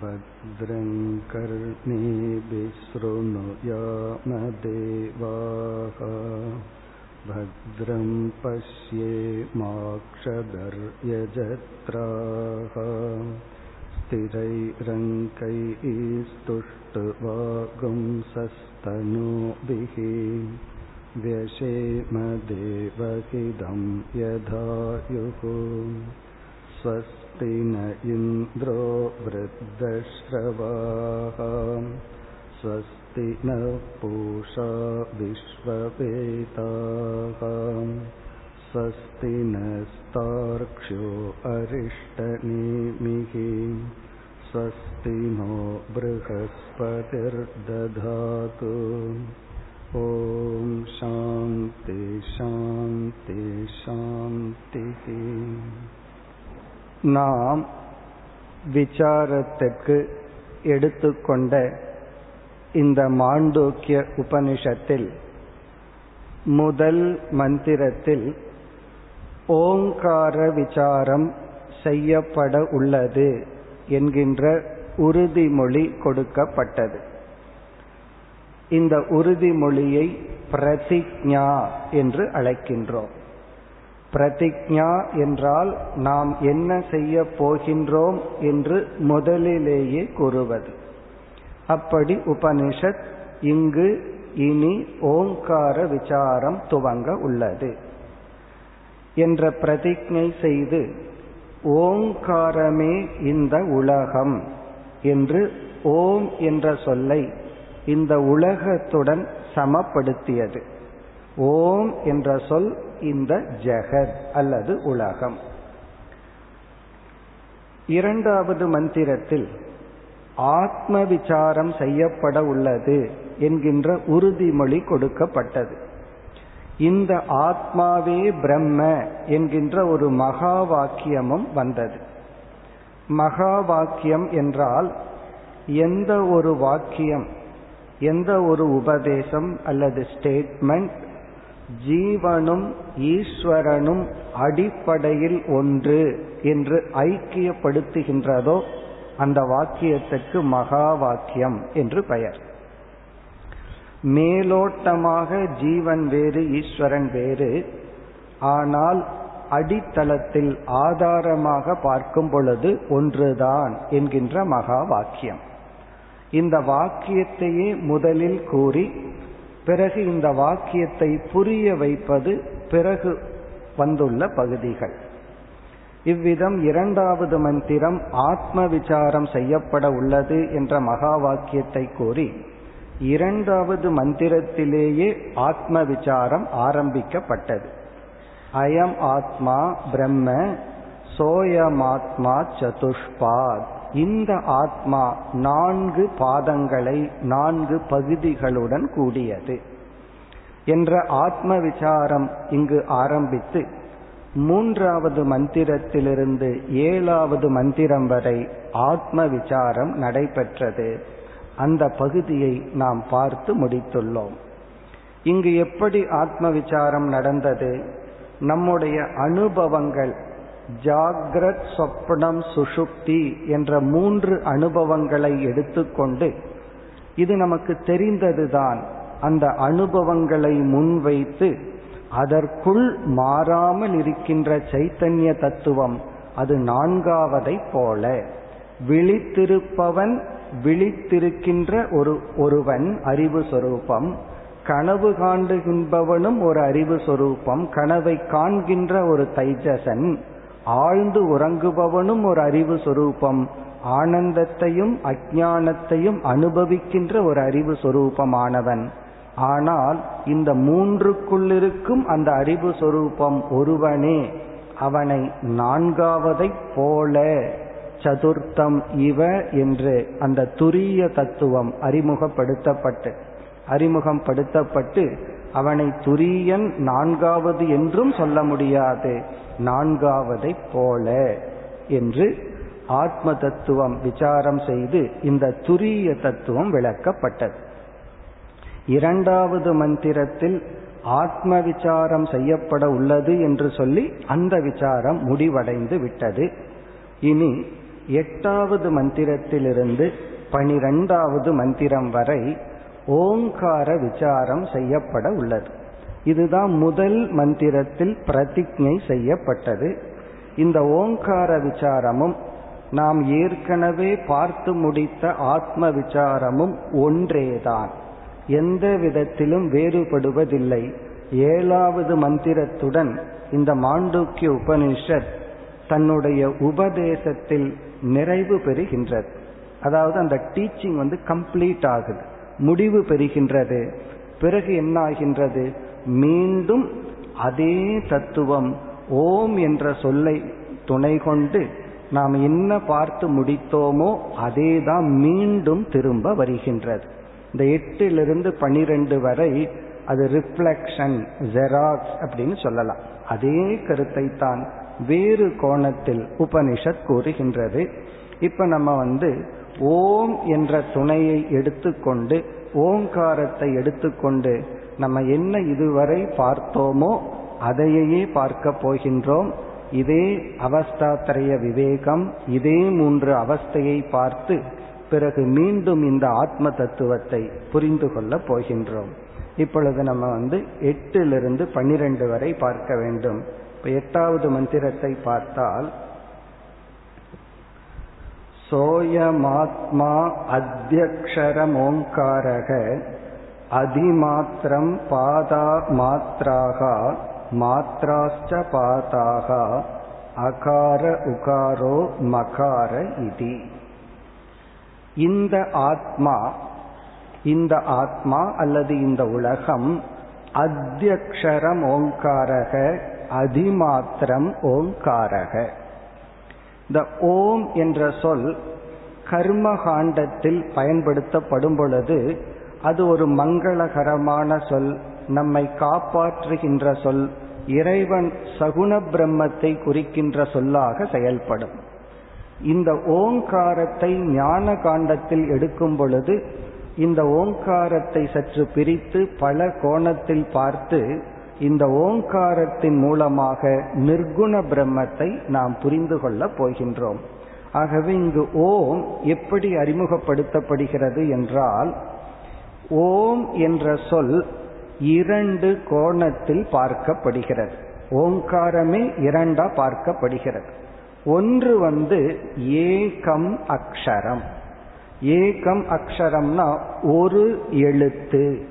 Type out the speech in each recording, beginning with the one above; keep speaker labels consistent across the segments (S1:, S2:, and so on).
S1: भद्रं कर्णेभिसृणुयामदेवाः भद्रं पश्येमाक्षदर्यजत्राः स्थिरैरङ्कैः स्तुष्टुवागुंसस्तनूभिः व्यशेमदेवहिदं यधायुः स्वस्ति न इन्द्रो वृद्धश्रवाः स्वस्ति न पूषा विश्ववेदाः स्वस्ति नस्तार्क्ष्यो अरिष्टनेमिः स्वस्ति नो बृहस्पतिर्दधातु ॐ शान्ति शान्ति शान्तिः நாம் விசாரத்துக்கு எடுத்துக்கொண்ட இந்த மாண்டோக்கிய உபனிஷத்தில் முதல் மந்திரத்தில் ஓங்கார விசாரம் செய்யப்பட உள்ளது என்கின்ற உறுதிமொழி கொடுக்கப்பட்டது. இந்த உறுதிமொழியை பிரதிஜா என்று அழைக்கின்றோம். பிரதிஜா என்றால் நாம் என்ன செய்ய போகின்றோம் என்று முதலிலேயே கூறுவது. அப்படி உபனிஷத் இங்கு இனி ஓங்கார விசாரம் துவங்க உள்ளது. என்ற பிரதிஜை செய்து ஓங்காரமே இந்த உலகம் என்று ஓம் என்ற சொல்லை இந்த உலகத்துடன் சமப்படுத்தியது. ஓம் என்ற சொல் இந்த ஜெகத் அல்லது உலகம். இரண்டாவது மந்திரத்தில் ஆத்ம விசாரம் செய்யப்பட உள்ளது என்கின்ற உறுதிமொழி கொடுக்கப்பட்டது. இந்த ஆத்மாவே பிரம்ம என்கின்ற ஒரு மகா வாக்கியமும் வந்தது. மகா வாக்கியம் என்றால் எந்த ஒரு வாக்கியம் எந்த ஒரு உபதேசம் அல்லது ஸ்டேட்மெண்ட் ஜீவனும் ஈஸ்வரனும் அடிப்படையில் ஒன்று என்று ஐக்கியப்படுத்துகின்றதோ அந்த வாக்கியத்துக்கு மகா வாக்கியம் என்று பெயர். மேலோட்டமாக ஜீவன் வேறு ஈஸ்வரன் வேறு ஆனால் அடித்தளத்தில் ஆதாரமாக பார்க்கும் பொழுது ஒன்றுதான் என்கின்ற மகா வாக்கியம் இந்த வாக்கியத்தையே முதலில் கூறி பிறகு இந்த வாக்கியத்தை புரிய வைப்பது பிறகு வந்துள்ள பகுதிகள். இவ்விதம் இரண்டாவது மந்திரம் ஆத்ம விசாரம் செய்யப்பட உள்ளது என்ற மகா வாக்கியத்தை கூறி இரண்டாவது மந்திரத்திலேயே ஆத்ம விசாரம் ஆரம்பிக்கப்பட்டது. அயம் ஆத்மா பிரம்ம சோயமாத்மா சதுஷ்பாத். இந்த ஆத்மா நான்கு பாதங்களை நான்கு பகுதிகளுடன் கூடியது. என்ற ஆத்ம விசாரம் இங்கு ஆரம்பித்து மூன்றாவது மந்திரத்திலிருந்து ஏழாவது மந்திரம் வரை ஆத்ம விசாரம் நடைபெற்றது. அந்த பகுதியை நாம் பார்த்து முடித்துள்ளோம். இங்கு எப்படி ஆத்ம விசாரம் நடந்தது? நம்முடைய அனுபவங்கள் ஜாகிரத் சொப்னம் சுஷுப்தி என்ற மூன்று அனுபவங்களை எடுத்துக்கொண்டு இது நமக்கு தெரிந்ததுதான். அந்த அனுபவங்களை முன்வைத்து அதற்குள் மாறாமல் இருக்கின்ற சைத்தன்ய தத்துவம் அது நான்காவதை போல. விழித்திருப்பவன் விழித்திருக்கின்ற ஒரு ஒருவன் அறிவு சொரூபம் கனவு காண்டுகின்றவனும் ஒரு அறிவு சொரூபம் கனவை காண்கின்ற ஒரு தைஜசன் ஆழ்ந்து உறங்குபவனும் ஒரு அறிவு சொரூபம். ஆனந்தத்தையும் அஜானத்தையும் அனுபவிக்கின்ற ஒரு அறிவு சொரூபமானவன். ஆனால் இந்த மூன்றுக்குள்ளிருக்கும் அந்த அறிவு சொரூபம் ஒருவனே. அவனை நான்காவதை போல சதுர்த்தம் இவ என்று அந்த துரிய தத்துவம் அறிமுகப்படுத்தப்பட்டு அறிமுகப்படுத்தப்பட்டு அவனை துரியன் நான்காவது என்றும் சொல்ல முடியாது. நான்காவதை போல என்று ஆத்ம தத்துவம் விசாரம் செய்து இந்த துரிய தத்துவம் விளக்கப்பட்டது. இரண்டாவது மந்திரத்தில் ஆத்ம விசாரம் செய்யப்பட உள்ளது என்று சொல்லி அந்த விசாரம் முடிவடைந்து விட்டது. இனி எட்டாவது மந்திரத்திலிருந்து பனிரெண்டாவது மந்திரம் வரை ஓங்கார விசாரம் செய்யப்பட உள்ளது. இதுதான் முதல் மந்திரத்தில் பிரதிஜை செய்யப்பட்டது. இந்த ஓங்கார விசாரமும் நாம் ஏற்கனவே பார்த்து முடித்த ஆத்ம விசாரமும் ஒன்றேதான். எந்த விதத்திலும் வேறுபடுவதில்லை. ஏழாவது மந்திரத்துடன் இந்த மாண்டூக்கிய உபனிஷத் தன்னுடைய உபதேசத்தில் நிறைவு பெறுகின்றது. அதாவது அந்த டீச்சிங் வந்து கம்ப்ளீட் ஆகுது முடிவு பெறுகின்றது. பிறகு என்ன ஆகின்றது மீண்டும் அதே தத்துவம் ஓம் என்ற சொல்லை துணை கொண்டு நாம் என்ன பார்த்து முடித்தோமோ அதே தான் மீண்டும் திரும்ப வருகின்றது. இந்த எட்டிலிருந்து பனிரெண்டு வரை அது ரிஃப்ளெக்ஷன் ஜெராக்ஸ் அப்படின்னு சொல்லலாம். அதே கருத்தை தான் வேறு கோணத்தில் உபனிஷத் கூறுகின்றது. இப்ப நம்ம வந்து ஓம் என்ற துணையை எடுத்துக்கொண்டு ஓங்காரத்தை எடுத்துக்கொண்டு நம்ம என்ன இதுவரை பார்த்தோமோ அதையே பார்க்க போகின்றோம். இதே அவஸ்தாத்திரைய விவேகம் இதே மூன்று அவஸ்தையை பார்த்து பிறகு மீண்டும் இந்த ஆத்ம தத்துவத்தை புரிந்து கொள்ள போகின்றோம். இப்பொழுது நம்ம வந்து எட்டிலிருந்து பன்னிரண்டு வரை பார்க்க வேண்டும். இப்போ எட்டாவது மந்திரத்தை பார்த்தால் சோயமாத்மா அத்தியக்ஷரமோங்காரக அதிமாத்திரம் பாதா மாத்ராக மாத்ராச்ச பாதாக அகார உகாரோ மகார இதி. இந்த ஆத்மா இந்த ஆத்மா அல்லது இந்த உலகம் அத்தியக்ஷரம் ஓங்காரக அதிமாத்திரம் ஓங்காரக. இந்த ஓம் என்ற சொல் கர்மகாண்டத்தில் பயன்படுத்தப்படும் பொழுது அது ஒரு மங்களகரமான சொல். நம்மை காப்பாற்றுகின்ற சொல் இறைவன் சகுண பிரம்மத்தை குறிக்கின்ற சொல்லாக செயல்படும். இந்த ஓங்காரத்தை ஞான காண்டத்தில் எடுக்கும் பொழுது இந்த ஓங்காரத்தை சற்று பிரித்து பல கோணத்தில் பார்த்து இந்த ஓங்காரத்தின் மூலமாக நிர்குண பிரம்மத்தை நாம் புரிந்து கொள்ளப் போகின்றோம். ஆகவே இங்கு ஓம் எப்படி அறிமுகப்படுத்தப்படுகிறது என்றால் ஓம் என்ற சொல் இரண்டு கோணத்தில் பார்க்கப்படுகிறது. ஓங்காரமே இரண்டா பார்க்கப்படுகிறது. ஒன்று வந்து ஏகம் அக்ஷரம். ஏகம் அக்ஷரம்னா ஒரு எழுத்து.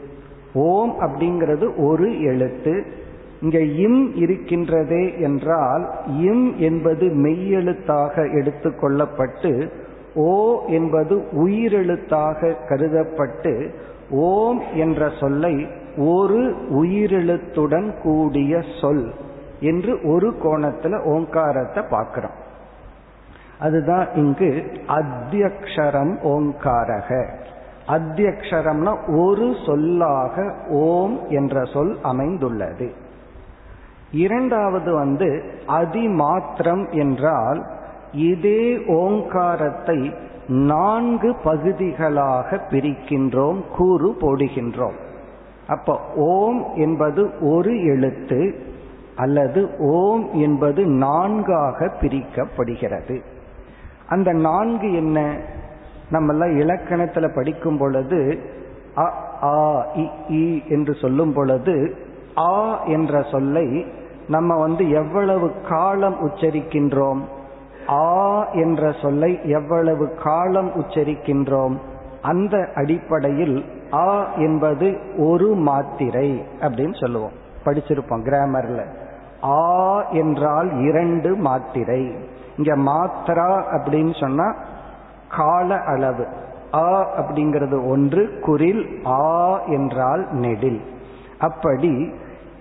S1: ஓம் அப்படிங்கிறது ஒரு எழுத்து. இங்க இம் இருக்கின்றதே என்றால் இம் என்பது மெய்யெழுத்தாக எடுத்துக்கொள்ளப்பட்டு ஓ என்பது உயிரெழுத்தாக கருதப்பட்டு ஓம் என்ற சொல்லை ஒரு உயிரெழுத்துடன் கூடிய சொல் என்று ஒரு கோணத்துல ஓங்காரத்தை பார்க்கிறோம். அதுதான் இங்கு அத்தியக்ஷரம் ஓங்காரக. அத்தியக்ஷரம்னா ஒரு சொல்லாக ஓம் என்ற சொல் அமைந்துள்ளது. இரண்டாவது வந்து அதிமாத்திரம் என்றால் இதே ஓங்காரத்தை நான்கு பகுதிகளாக பிரிக்கின்றோம் கூறு போடுகின்றோம். அப்ப ஓம் என்பது ஒரு எழுத்து அல்லது ஓம் என்பது நான்காக பிரிக்கப்படுகிறது. அந்த நான்கு என்ன? நம்மெல்லாம் இலக்கணத்துல படிக்கும் பொழுது அ ஆ இ என்று சொல்லும் பொழுது ஆ என்ற சொல்லை நம்ம வந்து எவ்வளவு காலம் உச்சரிக்கின்றோம்? ஆ என்ற சொல்லை எவ்வளவு காலம் உச்சரிக்கின்றோம்? அந்த அடிப்படையில் ஆ என்பது ஒரு மாத்திரை அப்படின்னு சொல்லுவோம். படிச்சிருப்போம் கிராமர்ல. ஆ என்றால் இரண்டு மாத்திரை. இங்க மாத்திரா அப்படின்னு சொன்னா கால அளவு. ஆ அப்படிங்கிறது ஒன்று குரில் ஆ என்றால் நெடில். அப்படி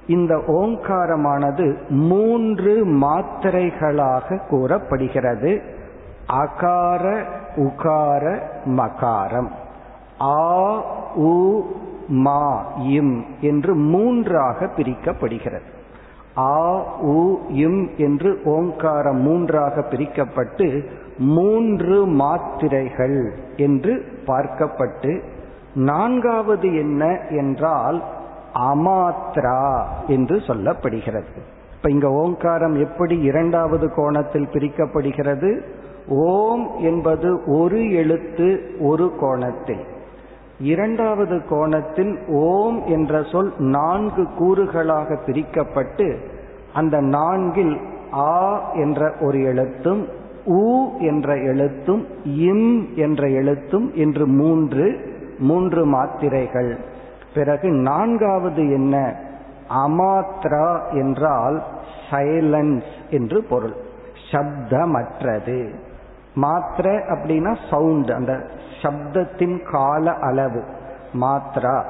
S1: இந்த ஓங்காரமானது மூன்று மாத்திரைகளாக கூறப்படுகிறது. அகார உகார மகாரம். ஆ உ மா இம் என்று மூன்றாக பிரிக்கப்படுகிறது. ஆ உ இம் என்று ஓங்காரம் மூன்றாக பிரிக்கப்பட்டு மூன்று மாத்திரைகள் என்று பார்க்கப்பட்டு நான்காவது என்ன என்றால் அமாத்ரா என்று சொல்லப்படுகிறது. இப்ப இங்க ஓங்காரம் எப்படி இரண்டாவது கோணத்தில் பிரிக்கப்படுகிறது? ஓம் என்பது ஒரு எழுத்து ஒரு கோணத்தில். இரண்டாவது கோணத்தில் ஓம் என்ற சொல் நான்கு கூறுகளாக பிரிக்கப்பட்டு அந்த நான்கில் ஆ என்ற ஒரு எழுத்தும் உ என்ற எழுத்தும் இம் என்ற எழுத்தும் என்று மூன்று மூன்று மாத்திரைகள். பிறகு நான்காவது என்ன? அமாத்ரா என்றால் சைலன்ஸ் என்று பொருள். சப்தமற்றது. மாத்திர அப்படின்னா சவுண்ட் அந்த சப்தத்தின் கால அளவு. மாத்ரா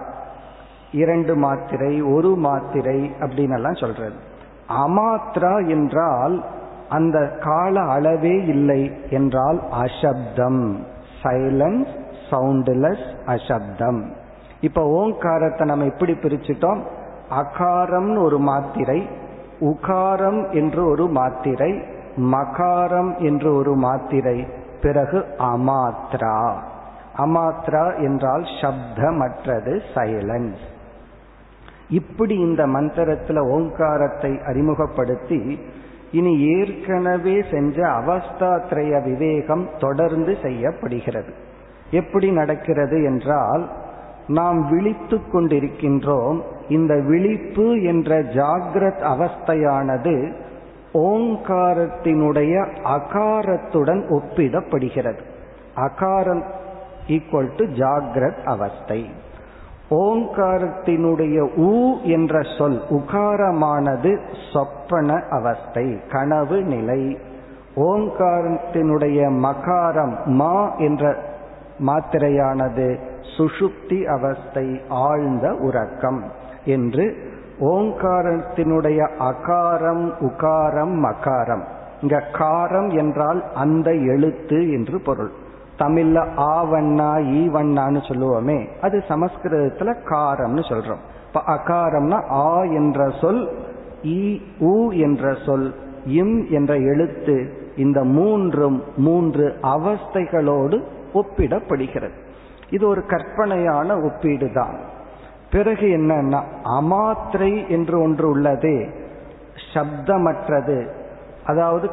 S1: இரண்டு மாத்திரை ஒரு மாத்திரை அப்படின்னு எல்லாம் சொல்றது அமாத்ரா என்றால் அந்த கால அளவே இல்லை என்றால் அசப்தம். Silence soundless அசப்தம். இப்ப ஓங்காரத்தை நம்ம எப்படி பிரிச்சுட்டோம்? அகாரம்னு ஒரு மாத்திரை உகாரம் என்று ஒரு மாத்திரை மகாரம் என்று ஒரு மாத்திரை பிறகு அமாத்ரா. அமாத்ரா என்றால் சப்தமற்றது சைலன்ஸ் இப்படி இந்த மந்திரத்துல ஓங்காரத்தை அறிமுகப்படுத்தி இனி ஏற்கனவே செஞ்ச அவஸ்தாத்ரய விவேகம் தொடர்ந்து செய்யப்படுகிறது. எப்படி நடக்கிறது என்றால் நாம் விழித்து கொண்டிருக்கின்றோம் இந்த விழிப்பு என்ற ஜாகிரத் அவஸ்தையானது ஓங்காரத்தினுடைய அகாரத்துடன் ஒப்பிடப்படுகிறது. அகாரம் ஈக்குவல் டு ஜாகிரத் அவஸ்தை. ஓங்காரத்தினுடைய ஊ என்ற சொல் உகாரமானது சொப்பன அவஸ்தை கனவு நிலை. ஓங்காரத்தினுடைய மகாரம் மா என்ற மாத்திரையானது சுஷுப்தி அவஸ்தை ஆழ்ந்த உறக்கம் என்று ஓங்காரத்தினுடைய அகாரம் உகாரம் மகாரம். இங்க காரம் என்றால் அந்த எழுத்து என்று பொருள். தமிழ்ல ஆவண்ணா ஈவண்ணான்னு சொல்லுவோமே அது சமஸ்கிருதத்துல காரம்னு சொல்றோம். இப்ப அகாரம்னா ஆ என்ற சொல் ஈ ஊ என்ற சொல் இம் என்ற எழுத்து இந்த மூன்றும் மூன்று அவஸ்தைகளோடு ஒப்பிடப்படுகிறது. இது ஒரு கற்பனையான ஒப்பீடு தான் பிறகு என்னன்னா அமாத்திரை என்று ஒன்று உள்ளதே. சப்தமற்றது. அதாவது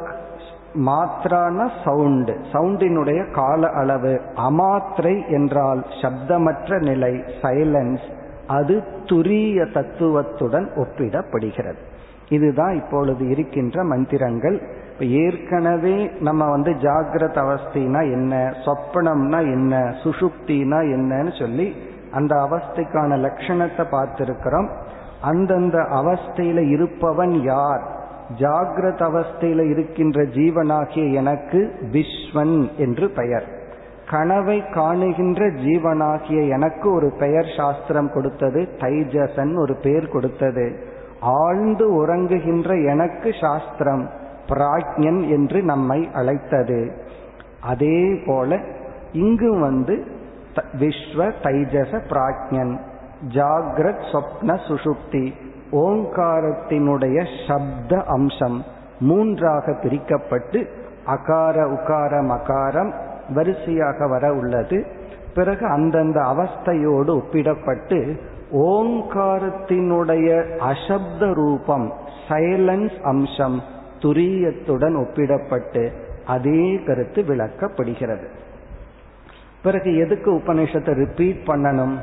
S1: மாத்திரான சவுண்டு. சவுண்டினுடைய கால அளவு. அமாத்திரை என்றால் சப்தமற்ற நிலை சைலன்ஸ் அது துரிய தத்துவத்துடன் ஒப்பிடப்படுகிறது. இதுதான் இப்பொழுது இருக்கின்ற மந்திரங்கள். ஏற்கனவே நம்ம வந்து ஜாகிரத அவஸ்தினா என்ன சொப்பனம்னா என்ன சுஷுப்தினா என்னன்னு சொல்லி அந்த அவஸ்தைக்கான லட்சணத்தை பார்த்திருக்கிறோம். அந்தந்த அவஸ்தையில இருப்பவன் யார்? ஜாகிரத அவஸ்தையில இருக்கின்ற ஜீவனாகிய எனக்கு விஸ்வன் என்று பெயர். கனவை காணுகின்ற ஜீவனாகிய எனக்கு ஒரு பெயர் சாஸ்திரம் கொடுத்தது தைஜசன் ஒரு பெயர் கொடுத்தது. ஆழ்ந்து உறங்குகின்ற எனக்கு சாஸ்திரம் பிராக்ஞன் என்று நம்மை அழைத்தது. அதே போல இங்கு வந்து விஸ்வ தைஜச பிராக்ஞன் ஜாகிரத் சொப்ன சுஷுப்தி. ஓங்காரத்தினுடைய சப்த அம்சம். மூன்றாக பிரிக்கப்பட்டு அகார உகார மகாரம் வரிசையாக வர உள்ளது. பிறகு அந்தந்த அவஸ்தையோடு ஒப்பிடப்பட்டு ஓங்காரத்தினுடைய அசப்த ரூபம் சைலன்ஸ் அம்சம் துரியத்துடன் ஒப்பிடப்பட்டு அதே கருத்து விளக்கப்படுகிறது. பிறகு எதுக்கு உபநிஷத்தை ரிப்பீட் பண்ணணும்?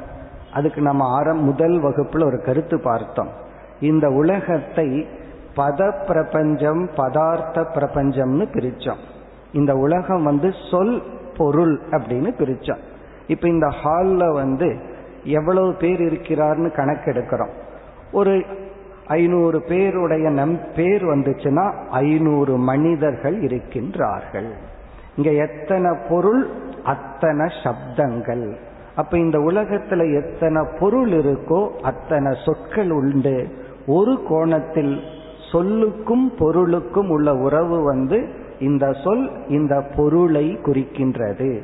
S1: அதுக்கு நம்ம ஆரம் முதல் வகுப்புல ஒரு கருத்து பார்த்தோம். இந்த உலகத்தை பத பிரபஞ்சம் பதார்த்த பிரபஞ்சம்னு பிரிச்சோம். இந்த உலகம் வந்து சொல் பொருள் அப்படின்னு பிரிச்சோம். இப்ப இந்த ஹால்ல வந்து எவ்வளவு பேர் இருக்கிறார்னு கணக்கெடுக்கிறோம். ஒரு ஐநூறு பேருடைய நம் பேர் வந்துச்சுன்னா ஐநூறு மனிதர்கள் இருக்கின்றார்கள். இங்க எத்தனை பொருள் அத்தனை சப்தங்கள். அப்ப இந்த உலகத்துல எத்தனை பொருள் இருக்கோ அத்தனை சொற்கள் உண்டு. ஒரு கோணத்தில் சொல்லுக்கும் பொருளுக்கும் உள்ள உறவு வந்து இந்த சொல் இந்த பொருளை குறிக்கின்றது.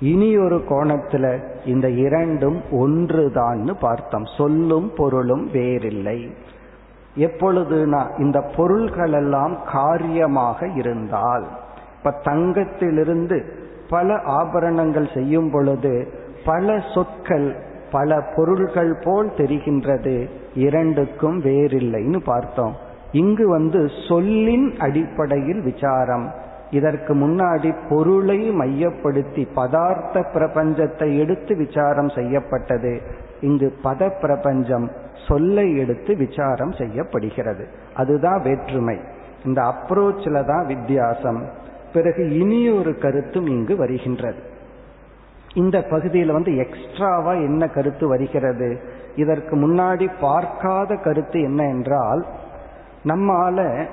S1: இனி ஒரு கோணத்துல இந்த இரண்டும் ஒன்றுதான்னு பார்த்தோம். சொல்லும் பொருளும் வேறில்லை. எப்பொழுதுனா இந்த பொருள்களெல்லாம் காரியமாக இருந்தால் இப்ப தங்கத்திலிருந்து பல ஆபரணங்கள் செய்யும் பொழுது பல சொற்கள் பல பொருள்கள் போல் தெரிகின்றது. இரண்டுக்கும் வேறில்லைன்னு பார்த்தோம். இங்கு வந்து சொல்லின் அடிப்படையில் விசாரம். இதற்கு முன்னாடி பொருளை மையப்படுத்தி பதார்த்த பிரபஞ்சத்தை எடுத்து விசாரம் செய்யப்பட்டது. இங்கு பத பிரபஞ்சம் சொல்லை எடுத்து விசாரம் செய்யப்படுகிறது. அதுதான் வேற்றுமை. இந்த அப்ரோச்சில் தான் வித்தியாசம். பிறகு இனியொரு கருத்தும் இங்கு வருகின்றது. இந்த பகுதியில் வந்து எக்ஸ்ட்ராவா என்ன கருத்து வருகிறது? இதற்கு முன்னாடி பார்க்காத கருத்து என்ன என்றால் நம்மால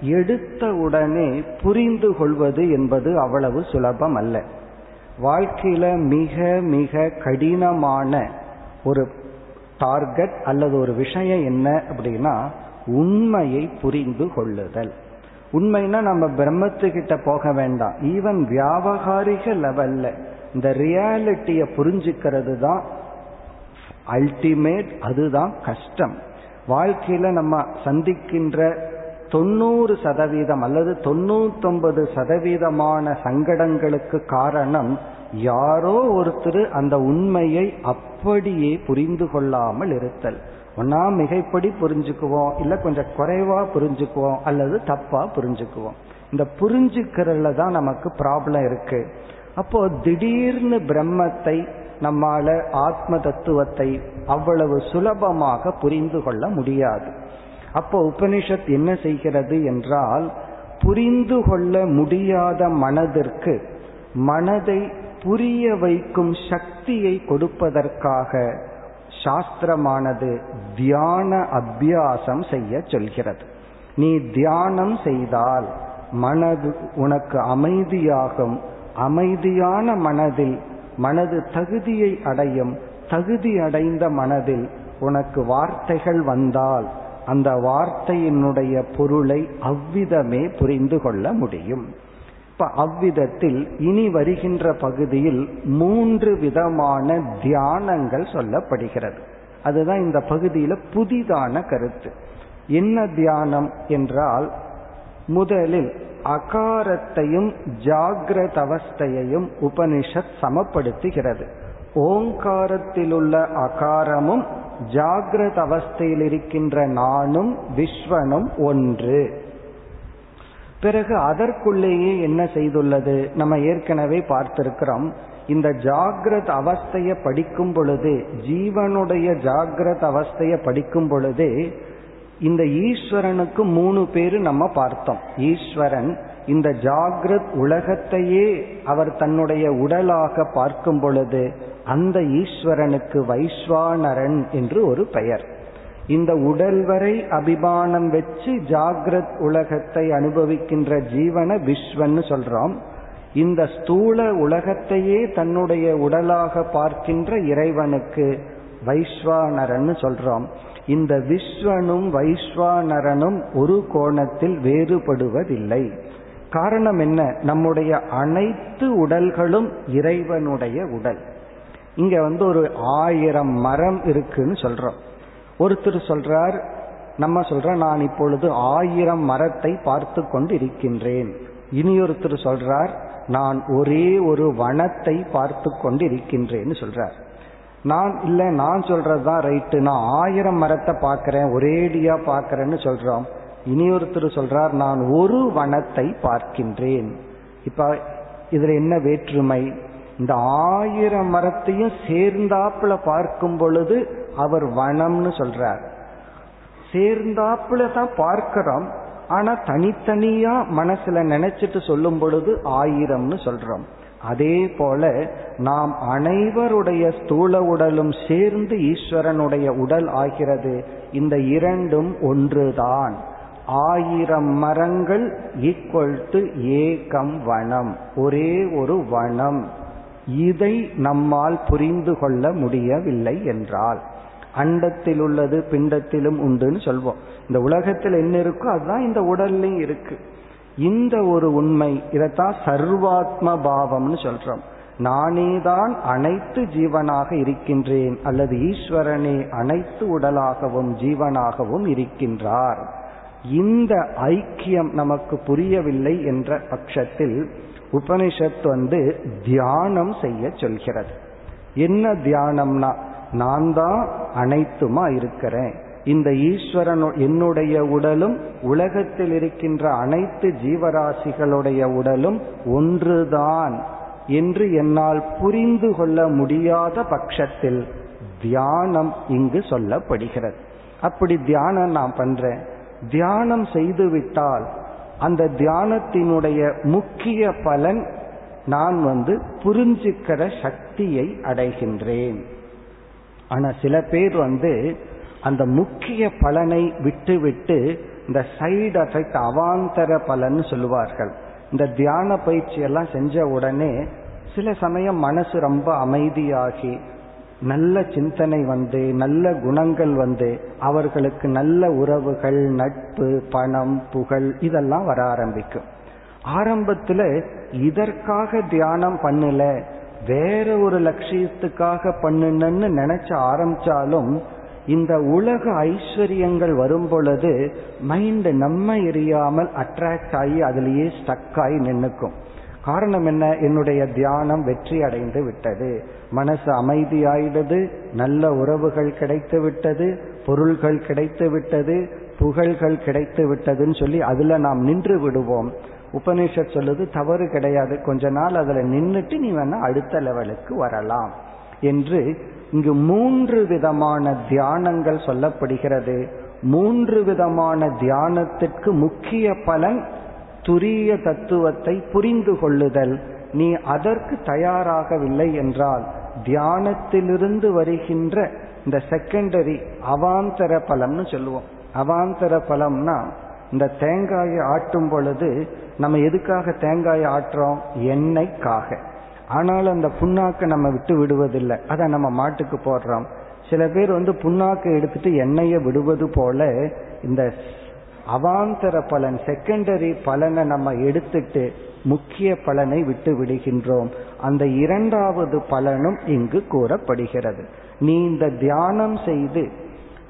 S1: எடுத்த உடனே புரிந்து கொள்வது என்பது அவ்வளவு சுலபம் அல்ல. வாழ்க்கையில மிக மிக கடினமான ஒரு டார்கெட் அல்லது ஒரு விஷயம் என்ன அப்படின்னா உண்மையை புரிந்து கொள்ளுதல். உண்மைன்னா நம்ம பிரம்மத்துக்கிட்ட போக வேண்டாம். ஈவன் வியாபகாரிக லெவல்ல இந்த ரியாலிட்டிய புரிஞ்சுக்கிறது தான் அல்டிமேட் அதுதான் கஷ்டம். வாழ்க்கையில நம்ம சந்திக்கின்ற தொண்ணூறு சதவீதம் அல்லது தொண்ணூத்தொன்பது சதவீதமான சங்கடங்களுக்கு காரணம் யாரோ ஒருத்தர் அந்த உண்மையை அப்படியே புரிந்து கொள்ளாமல் இருத்தல். ஒன்னா மிகைப்படி புரிஞ்சுக்குவோம் இல்ல கொஞ்சம் குறைவா புரிஞ்சுக்குவோம் அல்லது தப்பா புரிஞ்சுக்குவோம். இந்த புரிஞ்சுக்கிறதுல தான் நமக்கு ப்ராப்ளம் இருக்கு. அப்போ திடீர்னு பிரம்மத்தை நம்மால ஆத்ம தத்துவத்தை அவ்வளவு சுலபமாக புரிந்து கொள்ள முடியாது. அப்போ உபனிஷத் என்ன செய்கிறது என்றால் புரிந்து கொள்ள முடியாத மனதிற்கு மனதை புரிய வைக்கும் சக்தியை கொடுப்பதற்காக சாஸ்திரமானது தியான அபியாசம் செய்ய சொல்கிறது. நீ தியானம் செய்தால் மனது உனக்கு அமைதியாகும். அமைதியான மனதில் மனது தகுதியை அடையும். தகுதி அடைந்த மனதில் உனக்கு வார்த்தைகள் வந்தால் அந்த வார்த்தையினுடைய பொருளை அவ்விதமே புரிந்து கொள்ள முடியும். இப்ப அவ்விதத்தில் இனி வருகின்ற பகுதியில் மூன்று விதமான தியானங்கள் சொல்லப்படுகிறது. அதுதான் இந்த பகுதியில புதிதான கருத்து. என்ன தியானம் என்றால் முதலில் அகாரத்தையும் ஜாகிரத அவஸ்தையையும் உபனிஷத் சமப்படுத்துகிறது. ஓங்காரத்திலுள்ள அகாரமும் ஜாகிரத அவஸ்தையில் இருக்கின்ற நானும் விஸ்வனும் ஒன்று. பிறகு அதற்குள்ளேயே என்ன செய்துள்ளது? நம்ம ஏற்கனவே பார்த்திருக்கிறோம். இந்த ஜாகிரத அவஸ்தைய படிக்கும் பொழுது ஜீவனுடைய ஜாகிரத அவஸ்தைய படிக்கும் பொழுது இந்த ஈஸ்வரனுக்கு மூணு பேரு நம்ம பார்த்தோம். ஈஸ்வரன் இந்த ஜாகிரத் உலகத்தையே அவர் தன்னுடைய உடலாக பார்க்கும் பொழுது அந்த ஈஸ்வரனுக்கு வைஸ்வானரன் என்று ஒரு பெயர். இந்த உடல் வரை அபிமானம் வச்சு ஜாகிரத் உலகத்தை அனுபவிக்கின்ற ஜீவனை விஸ்வன்னு சொல்றோம். இந்த ஸ்தூல உலகத்தையே தன்னுடைய உடலாக பார்க்கின்ற இறைவனுக்கு வைஸ்வானரன்னு சொல்றோம். இந்த விஸ்வனும் வைஸ்வானரனும் ஒரு கோணத்தில் வேறுபடுவதில்லை. காரணம் என்ன? நம்முடைய அனைத்து உடல்களும் இறைவனுடைய உடல். இங்க வந்து ஒரு ஆயிரம் மரம் இருக்குன்னு சொல்றோம். ஒருத்தர் சொல்றார் நம்ம சொல்றோம் நான் இப்பொழுது ஆயிரம் மரத்தை பார்த்து கொண்டு இருக்கின்றேன் இனி ஒருத்தர் சொல்றார் நான் ஒரே ஒரு வனத்தை பார்த்து கொண்டு இருக்கின்றேன்னு சொல்றார். நான் இல்ல நான் சொல்றதுதான் ரைட்டு நான் ஆயிரம் மரத்தை பார்க்கிறேன் ஒரேடியா பார்க்கிறேன்னு சொல்றோம். இனியொருத்தர் சொல்றார் நான் ஒரு வனத்தை பார்க்கின்றேன். இப்ப இதுல என்ன வேற்றுமை? இந்த ஆயிரம் மரத்தையும் சேர்ந்தாப்புல பார்க்கும் பொழுது அவர் வனம்னு சொல்றார். சேர்ந்தாப்புல தான் பார்க்கிறோம். ஆனா தனித்தனியா மனசுல நினைச்சிட்டு சொல்லும் பொழுது ஆயிரம்னு சொல்றோம். அதே போல நாம் அனைவருடைய ஸ்தூல உடலும் சேர்ந்து ஈஸ்வரனுடைய உடல் ஆகிறது. இந்த இரண்டும் ஒன்றுதான். ஆயிரம் மரங்கள் ஈக்குவல் டு ஏகம் வனம். ஒரே ஒரு வனம். இதை நம்மால் புரிந்து கொள்ள முடியவில்லை என்றால் அண்டத்தில் உள்ளது பிண்டத்திலும் உண்டுன்னு சொல்வோம். இந்த உலகத்தில் என்ன இருக்கோ அதுதான் இந்த உடல்லையும் இருக்கு. இந்த ஒரு உண்மை இதைத்தான் சர்வாத்ம பாவம்னு சொல்றோம். நானேதான் அனைத்து ஜீவனாக இருக்கின்றேன் அல்லது ஈஸ்வரனே அனைத்து உடலாகவும் ஜீவனாகவும் இருக்கின்றார். இந்த ஐக்கியம் நமக்கு புரியவில்லை என்ற பட்சத்தில் உபனிஷத் வந்து தியானம் செய்ய சொல்கிறது. என்ன தியானம்னா நான் தான் அனைத்துமா இருக்கிறேன். இந்த ஈஸ்வரன் என்னுடைய உடலும் உலகத்தில் இருக்கின்ற அனைத்து ஜீவராசிகளுடைய உடலும் ஒன்றுதான் என்று என்னால் புரிந்து கொள்ள முடியாத பட்சத்தில் தியானம் இங்கு சொல்லப்படுகிறது. அப்படி தியானம் நான் பண்றேன். தியானம் செய்துவிட்டால் அந்த தியானத்தினுடைய முக்கிய பலன் நான் வந்து புரிஞ்சுக்கிற சக்தியை அடைகின்றேன். ஆனா சில பேர் வந்து அந்த முக்கிய பலனை விட்டுவிட்டு இந்த சைடு எஃபெக்ட் அவாந்தர பலன் சொல்லுவார்கள். இந்த தியான பயிற்சி எல்லாம் செஞ்ச உடனே சில சமயம் மனசு ரொம்ப அமைதியாகி நல்ல சிந்தனை வந்து நல்ல குணங்கள் வந்து அவர்களுக்கு நல்ல உறவுகள் நட்பு பணம் புகழ் இதெல்லாம் வர ஆரம்பிக்கும். ஆரம்பத்துல இதற்காக தியானம் பண்ணல வேற ஒரு லட்சியத்துக்காக பண்ணுன்னு நினைச்ச ஆரம்பிச்சாலும் இந்த உலக ஐஸ்வர்யங்கள் வரும் பொழுது மைண்ட் நம்ம எரியாமல் அட்ராக்ட் ஆகி அதுலேயே ஸ்டக் ஆகி நின்னுக்கும். காரணம் என்ன? என்னுடைய தியானம் வெற்றி அடைந்து விட்டது. மனசு அமைதியாயிடுது நல்ல உறவுகள் கிடைத்து விட்டது பொருள்கள் கிடைத்து விட்டது புகழ்கள் கிடைத்து விட்டதுன்னு சொல்லி அதுல நாம் நின்று விடுவோம். உபனிஷத் சொல்லுது தவறு கிடையாது. கொஞ்ச நாள் அதுல நின்றுட்டு நீ வேணா அடுத்த லெவலுக்கு வரலாம். என்று இங்கு மூன்று விதமான தியானங்கள் சொல்லப்படுகிறது. மூன்று விதமான தியானத்திற்கு முக்கிய பலன் துரிய தத்துவத்தை புரிந்து கொள்ளுதல். நீ அதற்கு தயாராகவில்லை என்றால் தியானத்திலிருந்து வருகின்ற இந்த செகண்டரி அவாந்தர பலம்னு சொல்லுவோம். அவாந்தர பலம்னா இந்த தேங்காயை ஆட்டும் பொழுது நம்ம எதுக்காக தேங்காயை ஆட்டுறோம்? எண்ணெய்க்காக. ஆனால் அந்த புண்ணாக்கை நம்ம விட்டு விடுவதில்லை. அதை நம்ம மாட்டுக்கு போடுறோம். சில பேர் வந்து புண்ணாக்கை எடுத்துட்டு எண்ணெயை விடுவது போல இந்த அவாந்தர பலன் செகண்டரி பலனை நம்ம எடுத்துட்டு முக்கிய பலனை விட்டு விடுகின்றோம். அந்த இரண்டாவது பலனும் இங்கு கூறப்படுகிறது. நீ இந்த தியானம் செய்து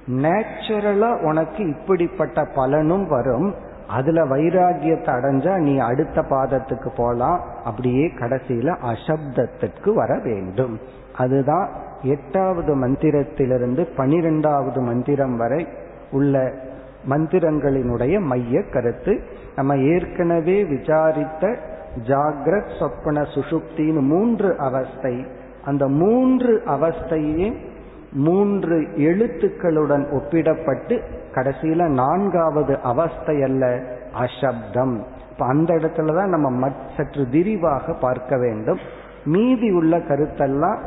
S1: நேச்சுரலா உனக்கு இப்படிப்பட்ட பலனும் வரும். அதுல வைராகியத்தை அடைஞ்சா நீ அடுத்த பாதத்துக்கு போலாம். அப்படியே கடைசியில அசப்தத்துக்கு வர வேண்டும். அதுதான் எட்டாவது மந்திரத்திலிருந்து பனிரெண்டாவது மந்திரம் வரை உள்ள மந்திரங்களினுடைய மைய கருத்து. நம்ம ஏற்கனவே விசாரித்த ஜாகிரத் சொப்பன சுசுப்தின்னு மூன்று அவஸ்தை. அந்த மூன்று அவஸ்தையே மூன்று எழுத்துக்களுடன் ஒப்பிடப்பட்டு கடைசியில நான்காவது அவஸ்தை அல்ல அசப்தம். இப்ப அந்த இடத்துலதான் நம்ம சற்று விரிவாக பார்க்க வேண்டும். மீதி உள்ள கருத்தெல்லாம்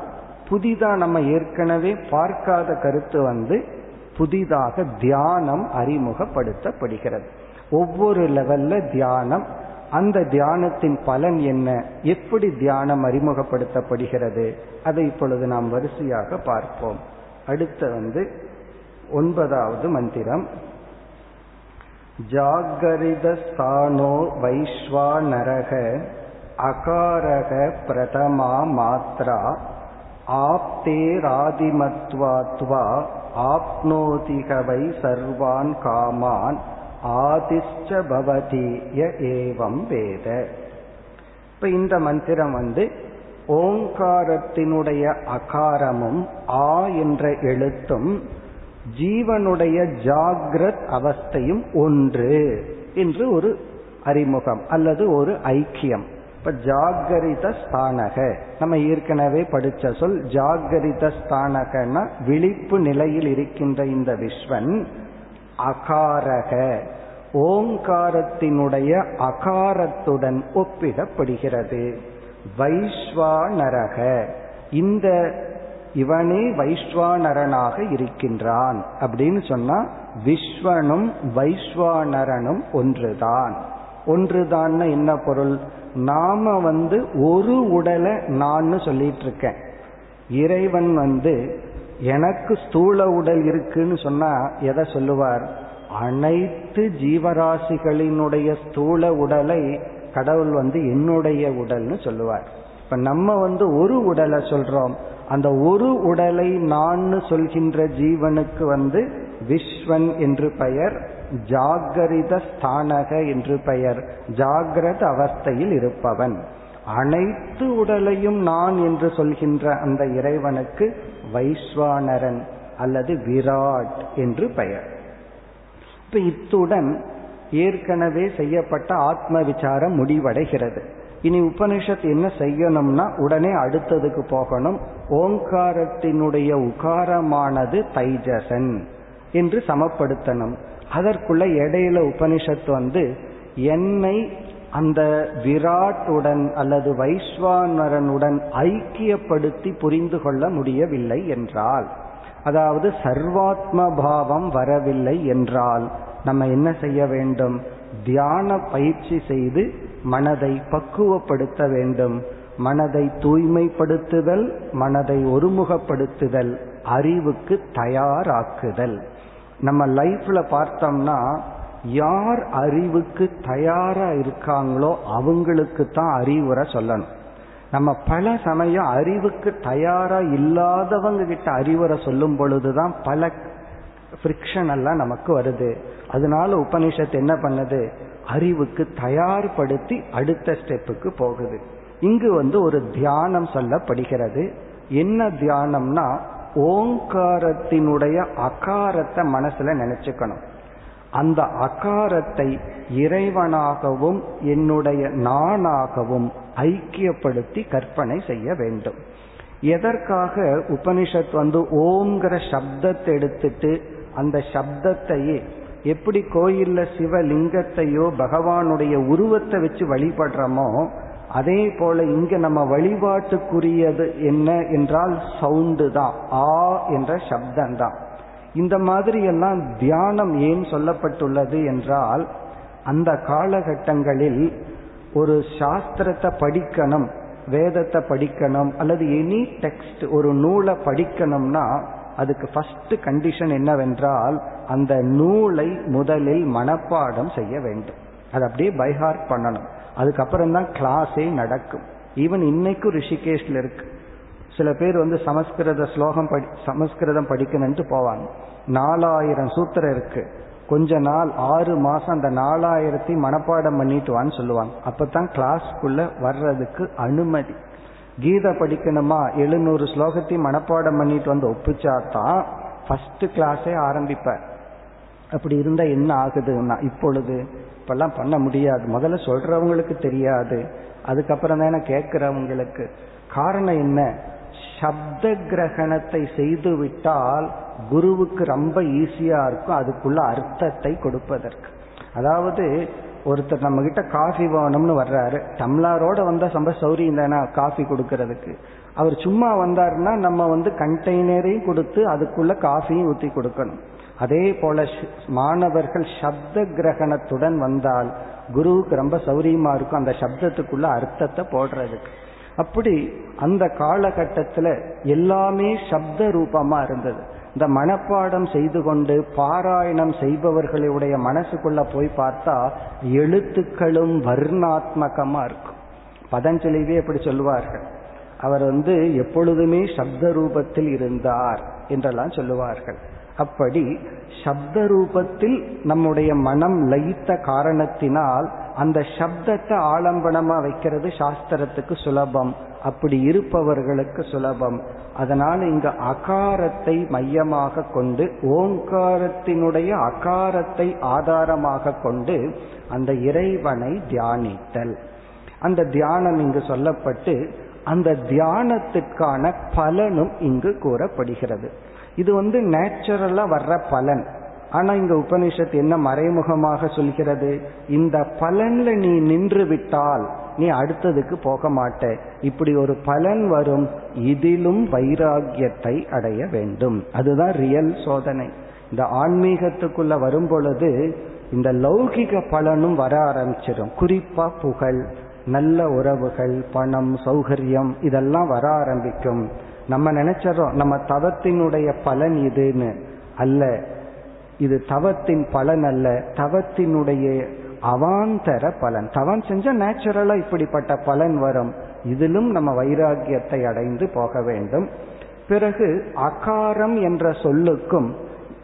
S1: புதிதா நம்ம ஏற்கனவே பார்க்காத கருத்து வந்து புதிதாக தியானம் அறிமுகப்படுத்தப்படுகிறது. ஒவ்வொரு லெவல்ல தியானம். அந்த தியானத்தின் பலன் என்ன? எப்படி தியானம் அறிமுகப்படுத்தப்படுகிறது? அதை இப்பொழுது நாம் வரிசையாக பார்ப்போம். அடுத்த வந்து ஒன்பதாவது மந்திரம். ஜாகரிதஸ்தானோ வைஸ்வானரக அகாரக பிரதமா மாத்ரா ஆப்தேராதிமத்வாத்வா ஆப்னோதிகவை சர்வான் காமான் ஆதிஷ்ட பவதி ஏவம் வேத. இப்ப இந்த மந்திரம் வந்து ஓங்காரத்தினுடைய அகாரமும் ஆ என்ற எழுத்தும் ஜீவனுடைய ஜாகிரத் அவஸ்தையும் ஒன்று என்று ஒரு அறிமுகம் அல்லது ஒரு ஐக்கியம். இப்ப ஜாகரித ஸ்தானக. நம்ம ஏற்கனவே படிச்ச சொல் ஜாகரித ஸ்தானகன்னா விழிப்பு நிலையில் இருக்கின்ற இந்த விஸ்வன் அகாரக. ஓங்காரத்தினுடைய அகாரத்துடன் ஒப்பிடப்படுகிறது. வைஸ்வானரக இந்த இவனே வைஸ்வானரனாக இருக்கின்றான் அப்படின்னு சொன்னா விஸ்வனும் வைஸ்வானரனும் ஒன்றுதான். ஒன்றுதான் என்ன பொருள்? நாம வந்து ஒரு உடலை நான் சொல்லிட்டு இருக்கேன் இறைவன் வந்து எனக்கு ஸ்தூல உடல் இருக்குன்னு சொன்னா எதை சொல்லுவார்? அனைத்து ஜீவராசிகளினுடைய ஸ்தூல உடலை கடவுள் வந்து என்னுடைய உடல்னு சொல்லுவார். இப்ப நம்ம வந்து ஒரு உடலை சொல்றோம். அந்த ஒரு உடலை நான் சொல்கின்ற ஜீவனுக்கு வந்து விஸ்வன் என்று பெயர். ஜாகரித ஸ்தானக என்று பெயர். ஜாகிரத அவஸ்தையில் இருப்பவன். அனைத்து உடலையும் நான் என்று சொல்கின்ற அந்த இறைவனுக்கு வைஸ்வானரன் அல்லது விராட் என்று பெயர். இப்ப இத்துடன் ஏற்கனவே செய்யப்பட்ட ஆத்ம விசாரம் முடிவடைகிறது. இனி உபனிஷத் என்ன செய்யணும்னா உடனே அடுத்ததுக்கு போகணும். ஓங்காரத்தினுடைய உகாரமானது தைஜசன் என்று சமப்படுத்தணும். அதற்குள்ள இடையில உபனிஷத் வந்து என்னை அந்த விராட்டுடன் அல்லது வைஸ்வானரனுடன் ஐக்கியப்படுத்தி புரிந்து கொள்ள முடியவில்லை என்றால் அதாவது சர்வாத்ம பாவம் வரவில்லை என்றால் நம்ம என்ன செய்ய வேண்டும்? தியான பயிற்சி செய்து மனதை பக்குவப்படுத்த வேண்டும். மனதை தூய்மைப்படுத்துதல் மனதை ஒருமுகப்படுத்துதல் அறிவுக்கு தயாராக்குதல். நம்ம லைஃப்ல பார்த்தோம்னா யார் அறிவுக்கு தயாரா இருக்காங்களோ அவங்களுக்கு தான் அறிவுரை சொல்லணும். நம்ம பல சமயம் அறிவுக்கு தயாரா இல்லாதவங்க கிட்ட அறிவுரை சொல்லும் பொழுதுதான் பல ஃப்ரிக்ஷன் எல்லாம் நமக்கு வருது. அதனால உபனிஷத்து என்ன பண்ணுது? அறிவுக்கு தயார்படுத்தி அடுத்த ஸ்டெப்புக்கு போகுது. இங்கு வந்து ஒரு தியானம் சொல்லப்படுகிறது. என்ன தியானம்னா ஓங்காரத்தினுடைய அகாரத்தை மனசுல நினைச்சுக்கணும். அந்த அகாரத்தை இறைவனாகவும் என்னுடைய நானாகவும் ஐக்கியப்படுத்தி கற்பனை செய்ய வேண்டும். எதற்காக உபனிஷத் வந்து ஓங்கிற சப்தத்தை எடுத்துட்டு அந்த சப்தத்தையே எப்படி கோயில்ல சிவலிங்கத்தையோ பகவானுடைய உருவத்தை வச்சு வழிபடுறோமோ அதே போல இங்க நம்ம வழிபாட்டுக்குரியது என்ன என்றால் சவுண்டு தான். ஆ என்ற சப்தம் தான் இந்த மாதிரி எல்லாம் தியானம் ஏன் சொல்லப்பட்டுள்ளது என்றால் அந்த காலகட்டங்களில் ஒரு சாஸ்திரத்தை படிக்கணும் வேதத்தை படிக்கணும் அல்லது எனி டெக்ஸ்ட் ஒரு நூலை படிக்கணும்னா அதுக்கு ஃபர்ஸ்ட் கண்டிஷன் என்னவென்றால் அந்த நூலை முதலில் மனப்பாடம் செய்ய வேண்டும். அது அப்படியே பைஹார்ட் பண்ணணும். அதுக்கப்புறம் தான் கிளாஸே நடக்கும். ஈவன் இன்னைக்கும் ரிஷிகேஷ்ல இருக்கு. சில பேர் வந்து சமஸ்கிருத ஸ்லோகம் படி சமஸ்கிருதம் படிக்கணும்ட்டு போவாங்க. நாலாயிரம் சூத்திரம் இருக்கு. கொஞ்ச நாள் ஆறு மாசம் அந்த நாலாயிரத்தி மனப்பாடம் பண்ணிட்டு வான்னு சொல்லுவாங்க. அப்பதான் கிளாஸ்க்குள்ள வர்றதுக்கு அனுமதி. கீதை படிக்கணுமா? எழுநூறு ஸ்லோகத்தையும் மனப்பாடம் பண்ணிட்டு வந்து ஒப்பிச்சாதான் ஃபர்ஸ்ட் கிளாஸே ஆரம்பிப்பார். அப்படி இருந்தா என்ன ஆகுதுன்னா இப்பொழுது இப்பெல்லாம் பண்ண முடியாது. முதல்ல சொல்றவங்களுக்கு தெரியாது. அதுக்கப்புறம் தானே கேட்கிறவங்களுக்கு. காரணம் என்ன? சப்த கிரகணத்தை செய்து விட்டால் குருவுக்கு ரொம்ப ஈஸியா இருக்கும். அதுக்குள்ள அர்த்தத்தை கொடுப்பதற்கு. அதாவது ஒருத்தர் நம்ம கிட்ட காஃபி வேணும்னு வர்றாரு. டம்ளாரோட வந்தா ரொம்ப சௌரியம் தானே காஃபி கொடுக்கறதுக்கு. அவர் சும்மா வந்தாருன்னா நம்ம வந்து கண்டெய்னரையும் கொடுத்து அதுக்குள்ள காஃபியும் ஊற்றி கொடுக்கணும். அதே போல மாணவர்கள் சப்த கிரகணத்துடன் வந்தால் குருவுக்கு ரொம்ப சௌரியமா இருக்கும். அந்த சப்தத்துக்குள்ள அர்த்தத்தை போடுறதுக்கு. அப்படி அந்த காலகட்டத்தில் எல்லாமே சப்த ரூபமா இருந்தது. இந்த மனப்பாடம் செய்து கொண்டு பாராயணம் செய்பவர்களுடைய மனசுக்குள்ள போய் பார்த்தா எழுத்துக்களும் வர்ணாத்மகமா இருக்கும். பதஞ்சலிவே எப்படி சொல்லுவார்கள். அவர் வந்து எப்பொழுதுமே சப்த ரூபத்தில் இருந்தார் என்றெல்லாம் சொல்லுவார்கள். அப்படி சப்த ரூபத்தில் நம்முடைய மனம் லயித்த காரணத்தினால் அந்த சப்தத்தை ஆலம்பனமா வைக்கிறது சாஸ்திரத்துக்கு சுலபம். அப்படி இருப்பவர்களுக்கு சுலபம். அதனால் இங்கு அகாரத்தை மையமாக கொண்டு ஓங்காரத்தினுடைய அகாரத்தை ஆதாரமாக கொண்டு அந்த இறைவனை தியானித்தல். அந்த தியானம் இங்கு சொல்லப்பட்டு அந்த தியானத்துக்கான பலனும் இங்கு கூறப்படுகிறது. இது வந்து நேச்சுரலா வர்ற பலன். ஆனா இங்க உபனிஷத் என்ன மறைமுகமாக சொல்கிறது? இந்த பலன்ல நீ நின்று விட்டால் நீ அடுத்ததுக்கு போக மாட்ட. இப்படி ஒரு பலன் வரும் இதிலும் வைராகியத்தை அடைய வேண்டும். அதுதான் ரியல் சோதனை. இந்த ஆன்மீகத்துக்குள்ள வரும் பொழுது இந்த லௌகிக பலனும் வர ஆரம்பிச்சிடும் குறிப்பா புகழ் நல்ல உறவுகள் பணம் சௌகரியம் இதெல்லாம் வர ஆரம்பிக்கும். நம்ம நினைச்சிடறோம் நம்ம தவத்தினுடைய பலன் இதுன்னு. அல்ல இது தவத்தின் பலன் அல்ல. தவத்தினுடைய அவாந்தர பலன். தவம் செஞ்சா நேச்சுரலா இப்படிப்பட்ட பலன் வரும். இதிலும் நம்ம வைராகியத்தை அடைந்து போக வேண்டும். பிறகு அகாரம் என்ற சொல்லுக்கும்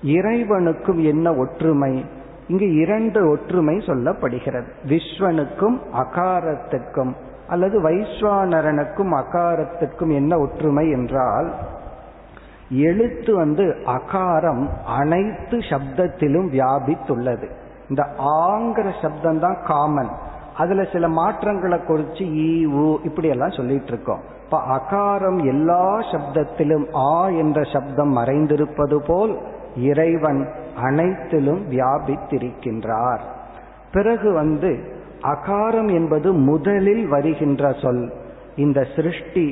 S1: இறைவனுக்கும் என்ன ஒற்றுமை? இங்கு இரண்டு ஒற்றுமை சொல்லப்படுகிறது. விஸ்வனுக்கும் அகாரத்துக்கும் அல்லது வைஸ்வானரனுக்கும் அகாரத்துக்கும் என்ன ஒற்றுமை என்றால் எழுத்து வந்து அகாரம் அனைத்து சப்தத்திலும் வியாபித்துள்ளது. இந்த ஆங்கிற சப்தம் தான் காமன். அதுல சில மாற்றங்களை குறிச்சு ஈ ஊ இப்படி எல்லாம் சொல்லிட்டு இருக்கோம் இப்ப அகாரம் எல்லா சப்தத்திலும் ஆ என்ற சப்தம் மறைந்திருப்பது போல் இறைவன் அனைத்திலும் வியாபித்திருக்கின்றார். பிறகு வந்து அகாரம் என்பது முதலில் வருகின்ற சொல். இந்த சிருஷ்டி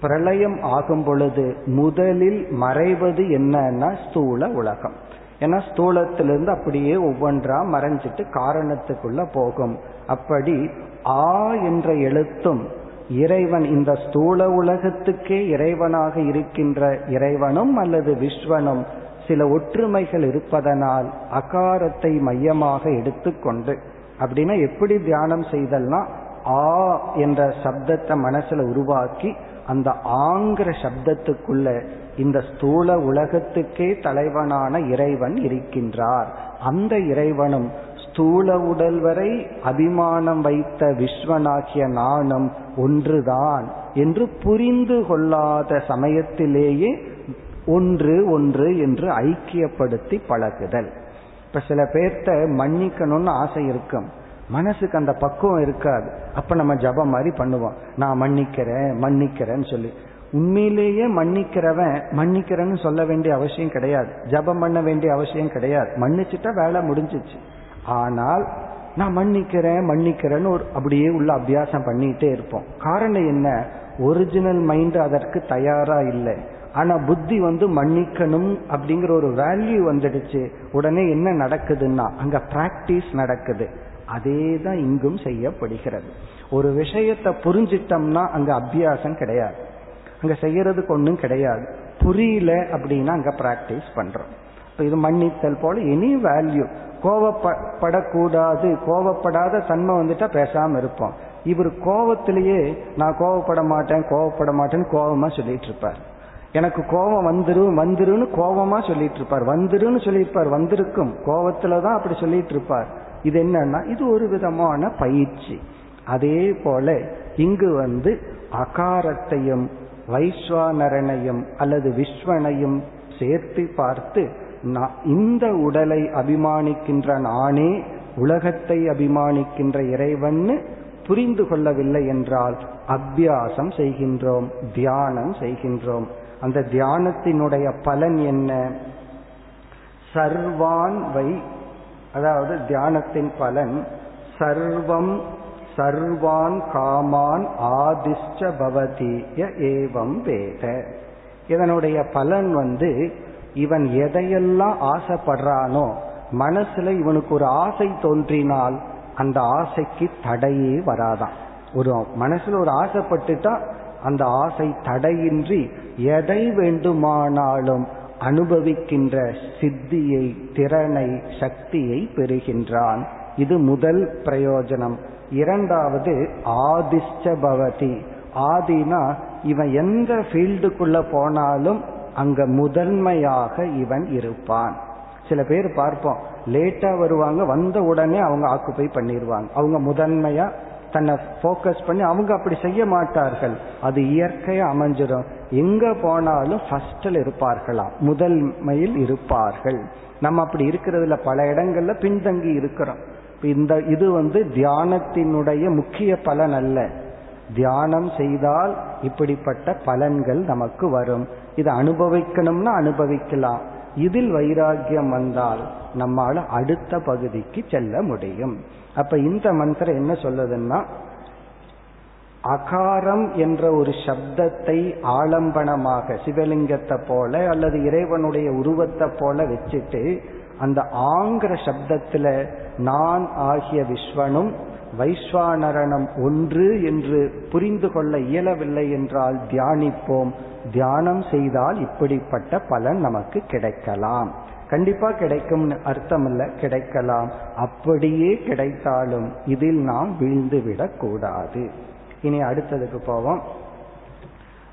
S1: பிரளயம் ஆகும் பொழுது முதலில் மறைவது என்னன்னா ஸ்தூல உலகம். ஏன்னா ஸ்தூலத்திலிருந்து அப்படியே ஒவ்வொன்றா மறைஞ்சிட்டு காரணத்துக்குள்ள போகும். அப்படி ஆ என்ற எழுத்தும் இறைவன் இந்த ஸ்தூல உலகத்துக்கே இறைவனாக இருக்கின்ற இறைவனும் அல்லது விஸ்வனும் சில ஒற்றுமைகள் இருப்பதனால் அகாரத்தை மையமாக எடுத்துக்கொண்டு அப்படின்னா எப்படி தியானம் செய்தல்னா ஆ என்ற சப்தத்தை மனசுல உருவாக்கி அந்த ஆங்கிற சப்தத்துக்குள்ள இந்த ஸ்தூல உலகத்துக்கே தலைவனான இறைவன் இருக்கின்றார். அந்த இறைவனும் ஸ்தூல உடல் வரை அபிமானம் வைத்த விஸ்வனாகிய நானும் ஒன்றுதான் என்று புரிந்து கொள்ளாத சமயத்திலேயே ஒன்று ஒன்று என்று ஐக்கியப்படுத்தி பழகுதல். இப்ப சில பேர்த்த மன்னிக்கணும்னு ஆசை இருக்கும். மனசுக்கு அந்த பக்குவம் இருக்காது. அப்ப நம்ம ஜபம் மாதிரி பண்ணுவோம். நான் மன்னிக்கிறேன் மன்னிக்கிறேன்னு சொல்லி. உண்மையிலேயே மன்னிக்கிறவன் மன்னிக்கிறேன்னு சொல்ல வேண்டிய அவசியம் கிடையாது. ஜபம் பண்ண வேண்டிய அவசியம் கிடையாது. மன்னிச்சுட்டா வேலை முடிஞ்சிச்சு. ஆனால் நான் மன்னிக்கிறேன் மன்னிக்கிறேன்னு ஒரு அப்படியே உள்ள அபியாசம் பண்ணிட்டே இருப்போம். காரணம் என்ன? ஒரிஜினல் மைண்ட் அதற்கு தயாரா இல்லை. ஆனா புத்தி வந்து மன்னிக்கணும் அப்படிங்கிற ஒரு வேல்யூ வந்துடுச்சு. உடனே என்ன நடக்குதுன்னா அங்க பிராக்டிஸ் நடக்குது. அதே தான் இங்கும் செய்யப்படுகிறது. ஒரு விஷயத்தை புரிஞ்சிட்டோம்னா அங்க அபியாசம் கிடையாது. அங்க செய்யறதுக்கு ஒன்றும் கிடையாது. புரியல அப்படின்னா அங்க பிராக்டிஸ் பண்றோம். இப்போ இது மன்னித்தல் போல எனி வேல்யூ கோவப்படக்கூடாது. கோவப்படாத தன்மை வந்துட்டா பேசாம இருப்போம். இவர் கோவத்திலேயே நான் கோவப்பட மாட்டேன் கோவப்பட மாட்டேன்னு கோவமா சொல்லிட்டு இருப்பார். எனக்கு கோபம் வந்துரும் வந்துருன்னு கோபமா சொல்லிட்டு இருப்பார். வந்துருன்னு சொல்லியிருப்பார். வந்திருக்கும். கோபத்துல தான் அப்படி சொல்லிட்டு இருப்பார். இது என்னன்னா இது ஒரு விதமான பயிற்சி. அதே போல இங்கு வந்து அகாரத்தையும் வைஸ்வானரனையும் அல்லது விஸ்வனையும் சேர்த்து பார்த்து இந்த உடலை அபிமானிக்கின்ற நானே உலகத்தை அபிமானிக்கின்ற இறைவன்னு புரிந்து கொள்ளவில்லை என்றால் அபியாசம் செய்கின்றோம் தியானம் செய்கின்றோம். அந்த தியானத்தினுடைய பலன் என்ன? சர்வான் வை அதாவது தியானத்தின் பலன் சர்வம் சர்வான் காமான் ஆதிஷ்ட பவதிய ஏவம் வேத. இதனுடைய பலன் வந்து இவன் எதையெல்லாம் ஆசைப்படுறானோ மனசுல இவனுக்கு ஒரு ஆசை தோன்றினால் அந்த ஆசைக்கு தடையே வராதான் ஒரு மனசுல ஒரு ஆசைப்பட்டுட்டா அந்த ஆசை தடையின்றி எதை வேண்டுமானாலும் அனுபவிக்கின்ற சித்தியை திறனை சக்தியை பெறுகின்றான். இது முதல் பிரயோஜனம். இரண்டாவது ஆதிஷ்ட பவதி ஆதினா இவன் எந்த ஃபீல்டுக்குள்ள போனாலும் அங்க முதன்மையாக இவன் இருப்பான். சில பேர் பார்ப்போம் லேட்டா வருவாங்க வந்த உடனே அவங்க ஆக்குப்பை பண்ணிடுவாங்க அவங்க முதன்மையா தன்னை ஃபோக்கஸ் பண்ணி அவங்க அப்படி செய்ய மாட்டார்கள். அது இயற்கையா அமைஞ்சிடும். எங்க போனாலும் ஃபர்ஸ்டில் இருப்பார்களாம். முதன்மையில் இருப்பார்கள். நம்ம அப்படி இருக்கிறதுல பல இடங்கள்ல பின்தங்கி இருக்கிறோம். இந்த இது வந்து தியானத்தினுடைய முக்கிய பலன் அல்ல. தியானம் செய்தால் இப்படிப்பட்ட பலன்கள் நமக்கு வரும். இதை அனுபவிக்கணும்னா அனுபவிக்கலாம். இதில் வைராகியம் வந்தால் நம்மால் அடுத்த பகுதிக்கு செல்ல முடியும். அப்ப இந்த மந்திரம் என்ன சொல்லுதுன்னா அகாரம் என்ற ஒரு சப்தத்தை ஆலம்பனமாக சிவலிங்கத்தை போல அல்லது இறைவனுடைய உருவத்தை போல வச்சுட்டு அந்த ஆங்கிற சப்தத்துல நான் ஆகிய விஸ்வனும் வைஸ்வானரணம் ஒன்று என்று புரிந்து கொள்ள இயலவில்லை என்றால் தியானிப்போம். தியானம் செய்தால் இப்படிப்பட்ட பலன் நமக்கு கிடைக்கலாம். கண்டிப்பா கிடைக்கும் அர்த்தம் இல்ல கிடைக்கலாம். அப்படியே கிடைத்தாலும் இதில் நாம் வீழ்ந்து விடக் கூடாது. இனி அடுத்ததுக்கு போவோம்.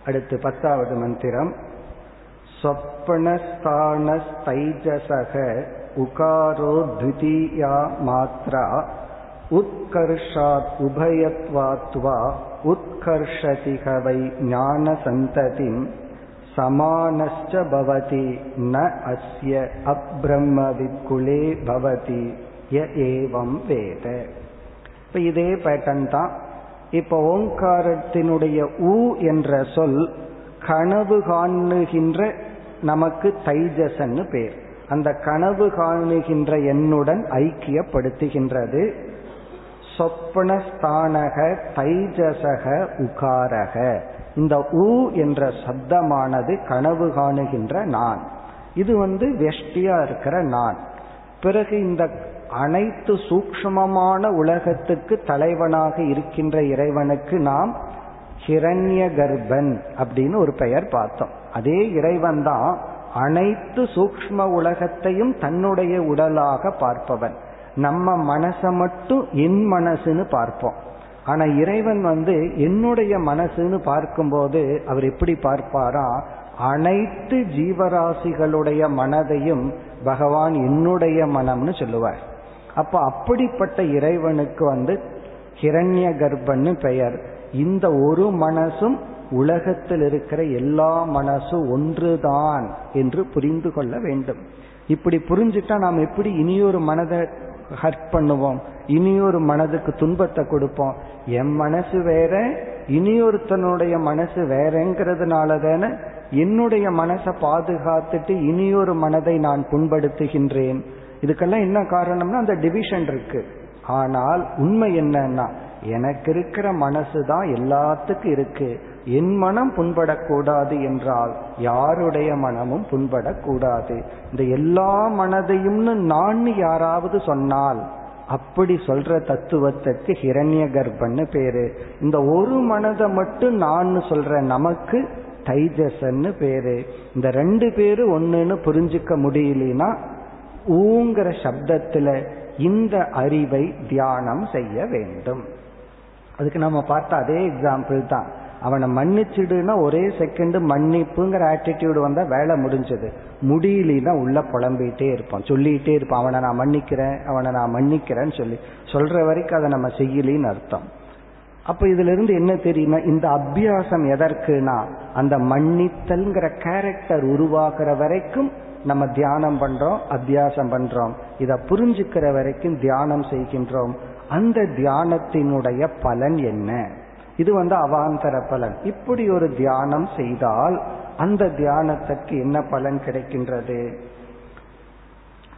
S1: அடுத்து பத்தாவது மந்திரம். சொப்பனஸ்தானஸ்தைஜசக உகாரோ த்விதீயா மாத்ரா உத்கர்ஷாத் உபயத்வாத்வா உத்கர்ஷதிகவை ஞான சந்ததிம் சமானஸ்ட பவதி ந அஸ்ய அப்ரம்மவிக்குலே பவதி ய ஏவம் வேத. இப்ப இதே பேட்டன் தான். இப்ப ஓங்காரத்தினுடைய ஊ என்ற சொல் கனவு காணுகின்ற நமக்கு தைஜசன்னு பேர். அந்த கனவு காணுகின்ற எண்ணுடன் ஐக்கியப்படுத்துகின்றது. சொப்பனஸ்தானக தைஜசக உகாரக. இந்த ஊ என்ற சப்தமானது கனவு காணுகின்ற நான். இது வந்து வெஷ்டியா இருக்கிற நான். பிறகு இந்த அனைத்து சூக்ஷ்மமான உலகத்துக்கு தலைவனாக இருக்கின்ற இறைவனுக்கு நாம் ஹிரண்ய கர்ப்பன் அப்படின்னு ஒரு பெயர் பார்த்தோம். அதே இறைவன் தான் அனைத்து சூக்ஷ்ம உலகத்தையும் தன்னுடைய உடலாக பார்ப்பவன். நம்ம மனசை மட்டும் என் மனசுன்னு பார்ப்போம். ஆனா இறைவன் வந்து என்னுடைய மனசுன்னு பார்க்கும்போது அவர் எப்படி பார்ப்பாரா? அனைத்து ஜீவராசிகளுடைய மனதையும் பகவான் என்னுடைய மனம்னு சொல்லுவார். அப்ப அப்படிப்பட்ட இறைவனுக்கு வந்து ஹிரண்ய கர்ப்பன்னு பெயர். இந்த ஒரு மனசும் உலகத்தில் இருக்கிற எல்லா மனசும் ஒன்றுதான் என்று புரிந்து கொள்ள வேண்டும். இப்படி புரிஞ்சுட்டா நாம் எப்படி இனியொரு மனதை ஹர்ட் பண்ணுவோம். இனியொரு மனதுக்கு துன்பத்தை கொடுப்போம். என் மனசு வேற இனியொருத்தனுடைய மனசு வேறங்கிறதுனால தானே என்னுடைய மனசை பாதுகாத்துட்டு இனியொரு மனதை நான் புண்படுத்துகின்றேன். இதுக்கெல்லாம் என்ன காரணம்னா அந்த டிவிஷன் இருக்கு. ஆனால் உண்மை என்னன்னா எனக்கு இருக்கிற மனசு தான் எல்லாத்துக்கும் இருக்கு. என் மனம் புண்படக்கூடாது என்றால் யாருடைய மனமும் புண்படக்கூடாது. இந்த எல்லா மனதையும்னு நான் யாராவது சொன்னால் அப்படி சொல்ற தத்துவத்துக்கு ஹிரண்ய கர்ப்பன்னு பேரு. இந்த ஒரு மனதை மட்டும் நான் சொல்ற நமக்கு தைஜசன்னு பேரு. இந்த ரெண்டு பேரு ஒன்றுன்னு புரிஞ்சுக்க முடியலனா ஊங்கிற சப்தத்துல இந்த அறிவை தியானம் செய்ய வேண்டும். அதுக்கு நம்ம பார்த்த அதே எக்ஸாம்பிள் தான். அவனை மன்னிச்சிடுனா ஒரே செகண்ட் மன்னிப்புங்கிற ஆட்டிடியூடு வந்தா வேலை முடிஞ்சது. முடியலனா உள்ள புலம்பிகிட்டே இருப்பான். சொல்லிட்டே இருப்பான். அவனை நான் மன்னிக்கிறேன் அவனை நான் மன்னிக்கிறேன்னு சொல்லி. சொல்ற வரைக்கும் அதை நம்ம செய்யலின்னு அர்த்தம். அப்ப இதுல இருந்து என்ன தெரியுமா? இந்த அபியாசம் எதற்குனா அந்த மன்னித்தல்ங்கிற கேரக்டர் உருவாகிற வரைக்கும் நம்ம தியானம் பண்றோம் அத்தியாசம் பண்றோம். இதை புரிஞ்சுக்கிற வரைக்கும் தியானம் செய்கின்றோம். அந்த தியானத்தினுடைய பலன் என்ன? இது வந்து அவாந்தர பலன். இப்படி ஒரு தியானம் செய்தால் அந்த தியானத்துக்கு என்ன பலன் கிடைக்கின்றது?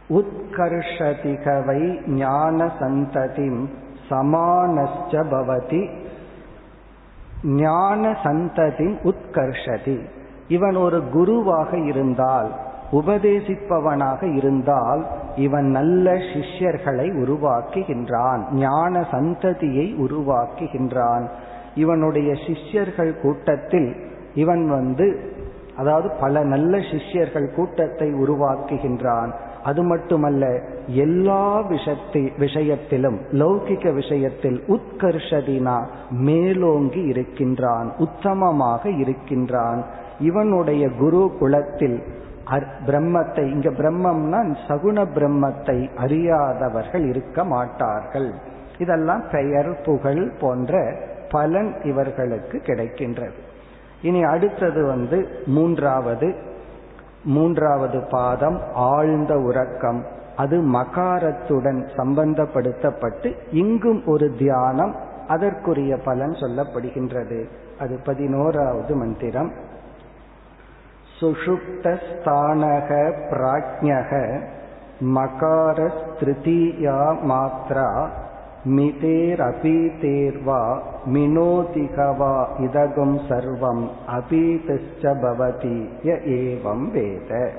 S1: உத்கர்ஷதிகவை ஞான சந்ததிம் சமானஸ்ச பவதி. ஞான சந்ததி உத்கர்ஷதி. இவன் ஒரு குருவாக இருந்தால் உபதேசிப்பவனாக இருந்தால் இவன் நல்ல சிஷ்யர்களை உருவாக்குகின்றான் ஞான சந்ததியை உருவாக்குகின்றான். இவனுடைய சிஷ்யர்கள் கூட்டத்தில் இவன் வந்து அதாவது பல நல்ல சிஷ்யர்கள் கூட்டத்தை உருவாக்குகின்றான். அது மட்டுமல்ல எல்லா விஷயத்தி விஷயத்திலும் லௌகிக விஷயத்தில் உத்கர்ஷதினா மேலோங்கி இருக்கின்றான் உத்தமமாக இருக்கின்றான். இவனுடைய குரு குலத்தில் பிரம்மத்தை இங்க பிரம்மம்னா சகுண பிரம்மத்தை அறியாதவர்கள் இருக்க மாட்டார்கள். இதெல்லாம் பெயர் புகழ் போன்ற பலன் இவர்களுக்கு கிடைக்கின்றது. இனி அடுத்தது வந்து மூன்றாவது மூன்றாவது பாதம் ஆழ்ந்த உறக்கம். அது மகாரத்துடன் சம்பந்தப்படுத்தப்பட்டு இங்கும் ஒரு தியானம் அதற்குரிய பலன் சொல்லப்படுகின்றது. அது பதினோராவது மந்திரம். சுஷுப்தஸ்தானக பிராஜ்யக மகாரஸ்திருதீயா மாத்ரா மிதேர் அபீதேர்வா மினோதிகவா இதகும் சர்வம் அபீதச்ச பவதி ஏவம் வேத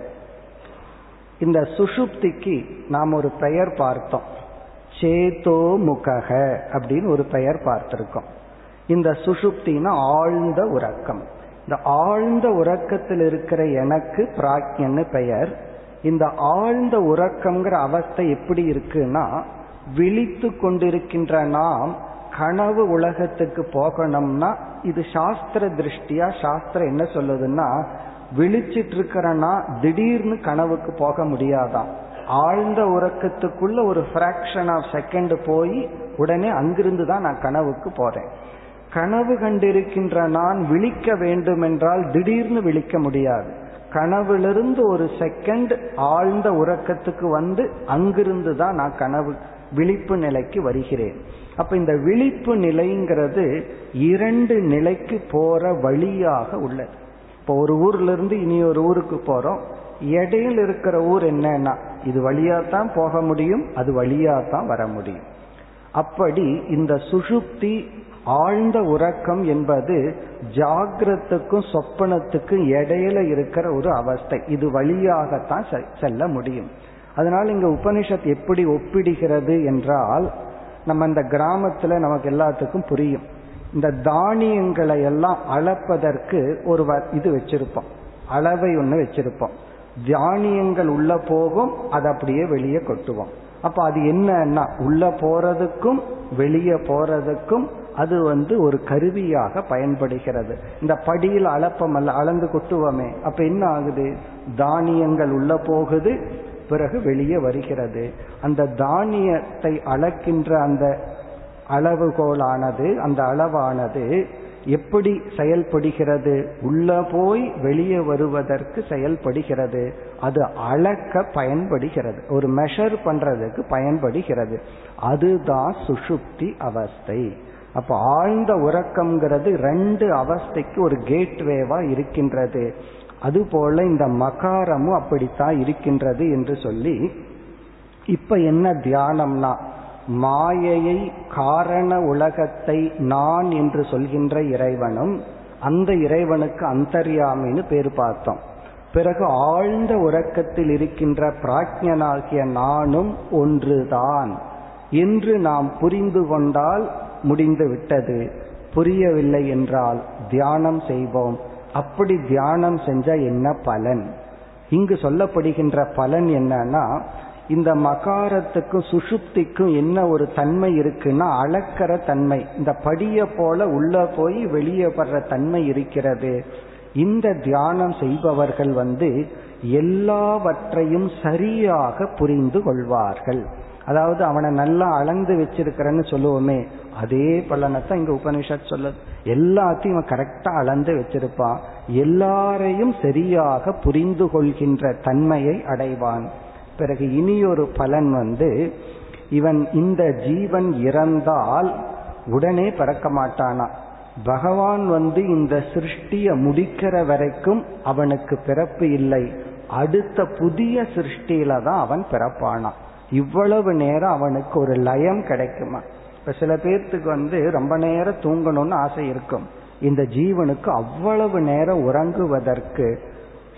S1: இந்த சுஷுப்திக்கு நாம் ஒரு பெயர் பார்த்தோம். சேதோ முகக அப்படின்னு ஒரு பெயர் பார்த்திருக்கோம். இந்த சுஷுப்தினா ஆழ்ந்த உறக்கம். இந்த ஆழ்ந்த உறக்கத்தில் இருக்கிற எனக்கு பிராக்யன்னு பெயர். இந்த ஆழ்ந்த உறக்கம்ங்கிற அவஸ்தை எப்படி இருக்குன்னா விழித்து கொண்டிருக்கின்ற நாம் கனவு உலகத்துக்கு போகணும்னா இது சாஸ்திர திருஷ்டியா? சாஸ்திரம் என்ன சொல்லுதுன்னா விழிச்சிட்டு இருக்கிறனா திடீர்னு கனவுக்கு போக முடியாதான் ஆழ்ந்த உறக்கத்துக்குள்ள ஒரு பிராக்ஷன் ஆஃப் செகண்ட் போய் உடனே அங்கிருந்து தான் நான் கனவுக்கு போறேன். கனவு கண்டிருக்கின்ற நான் விழிக்க வேண்டும் என்றால் திடீர்னு விழிக்க முடியாது. கனவிலிருந்து ஒரு செகண்ட் ஆழ்ந்த உறக்கத்துக்கு வந்து அங்கிருந்து தான் நான் கனவு விழிப்பு நிலைக்கு வருகிறேன். அப்ப இந்த விழிப்பு நிலைங்கிறது இரண்டு நிலைக்கு போற வழியாக உள்ளது. இப்போ ஒரு ஊர்ல இருந்து இனி ஒரு ஊருக்கு போறோம். இடையில் இருக்கிற ஊர் என்னன்னா இது வழியா தான் போக முடியும் அது வழியா தான் வர முடியும். அப்படி இந்த சுஷுப்தி ஆழ்ந்த உறக்கம் என்பது ஜாகிரத்துக்கும் சொப்பனத்துக்கும் இடையில இருக்கிற ஒரு அவஸ்தை. இது வழியாகத்தான் செல்ல முடியும். அதனால இங்க உபனிஷத் எப்படி ஒப்பிடுகிறது என்றால் நம்ம இந்த கிராமத்துல நமக்கு எல்லாத்துக்கும் புரியும். இந்த தானியங்களை எல்லாம் அளப்பதற்கு ஒரு இது வச்சிருப்போம். அளவை ஒன்று வச்சிருப்போம். தானியங்கள் உள்ள போகும் அதை அப்படியே வெளியே கொட்டுவோம். அப்ப அது என்னன்னா உள்ள போறதுக்கும் வெளியே போறதுக்கும் அது வந்து ஒரு கருவியாக பயன்படுகிறது. இந்த படியில் அளப்பம் அல்ல அளந்து கொட்டுவோமே. அப்ப என்ன ஆகுது? தானியங்கள் உள்ள போகுது பிறகு வெளியே வருகிறது. அந்த தானியத்தை அளக்கின்ற அந்த அளவுகோலானது அந்த அளவானது எப்படி செயல்படுகிறது? உள்ள போய் வெளியே வருவதற்கு செயல்படுகிறது. அது அளக்க பயன்படுகிறது. ஒரு மெஷர் பண்றதுக்கு பயன்படுகிறது. அதுதான் சுஷுப்தி அவஸ்தை. அப்ப ஆழ்ந்த உறக்கம்ங்கிறது ரெண்டு அவஸ்தைக்கு ஒரு கேட்வேவா இருக்கின்றது. அதுபோல இந்த மகாரமும் அப்படித்தான் இருக்கின்றது என்று சொல்லி இப்ப என்ன தியானம்னா மாயையை காரண உலகத்தை நான் என்று சொல்கின்ற இறைவனும் அந்த இறைவனுக்கு அந்தர்யாமின்னு பேர் பார்த்தோம். பிறகு ஆழ்ந்த உறக்கத்தில் இருக்கின்ற பிராஜ்யனாகிய நானும் ஒன்றுதான். என்று நாம் புரிந்து கொண்டால் முடிந்து விட்டது புரியவில்லை என்றால் தியானம் செய்வோம். அப்படி தியானம் செஞ்சா என்ன பலன்? இங்கு சொல்லப்படுகின்ற பலன் என்னன்னா இந்த மகாரத்துக்கும் சுசுப்திக்கும் என்ன ஒரு தன்மை இருக்குன்னா அளக்கிற தன்மை. இந்த படிய போல உள்ள போய் வெளியே வர்ற தன்மை இருக்கிறது. இந்த தியானம் செய்பவர்கள் வந்து எல்லாவற்றையும் சரியாக புரிந்து கொள்வார்கள். அதாவது அவனை நல்லா அளந்து வச்சிருக்கிறன்னு சொல்லுவோமே அதே பலனத்தான் இங்க உபனிஷத் சொல்லுது. எல்லாத்தையும் இவன் கரெக்டா அளந்து வச்சிருப்பான் எல்லாரையும் சரியாக புரிந்து கொள்கின்ற தன்மையை அடைவான். பிறகு இனியொரு பலன் வந்து இவன் இந்த ஜீவன் இறந்தால் உடனே பிறக்க மாட்டானா? பகவான் வந்து இந்த சிருஷ்டிய முடிக்கிற வரைக்கும் அவனுக்கு பிறப்பு இல்லை. அடுத்த புதிய சிருஷ்டியில தான் அவன் பிறப்பானான் இவ்வளவு நேரம் அவனுக்கு ஒரு லயம் கிடைக்குமா? இப்ப சில பேர்த்துக்கு வந்து ரொம்ப நேரம் தூங்கணும்னு ஆசை இருக்கும். இந்த ஜீவனுக்கு அவ்வளவு நேரம் உறங்குவதற்கு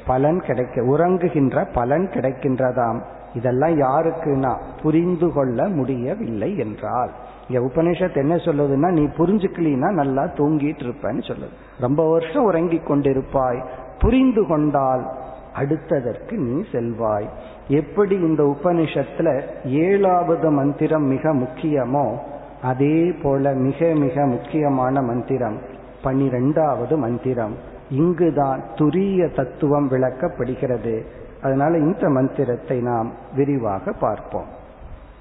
S1: பலன் கிடைக்க உறங்குகின்ற பலன் கிடைக்கின்றதாம். இதெல்லாம் யாருக்குன்னா புரிந்து கொள்ள முடியவில்லை என்றால். இங்க உபனிஷத் என்ன சொல்லுதுன்னா நீ புரிஞ்சுக்கலினா நல்லா தூங்கிட்டு இருப்பேன்னு சொல்லுது. ரொம்ப வருஷம் உறங்கி கொண்டிருப்பாய். புரிந்து கொண்டால் அடுத்ததற்கு நீ செல்வாய். எப்படி இந்த உபனிஷத்துல ஏழாவது மந்திரம் மிக முக்கியமோ அதே போல மிக மிக முக்கியமான மந்திரம் பனிரெண்டாவது மந்திரம். இங்குதான் துரிய தத்துவம் விளக்கப்படுகிறது. அதனால இந்த மந்திரத்தை நாம் விரிவாக பார்ப்போம்.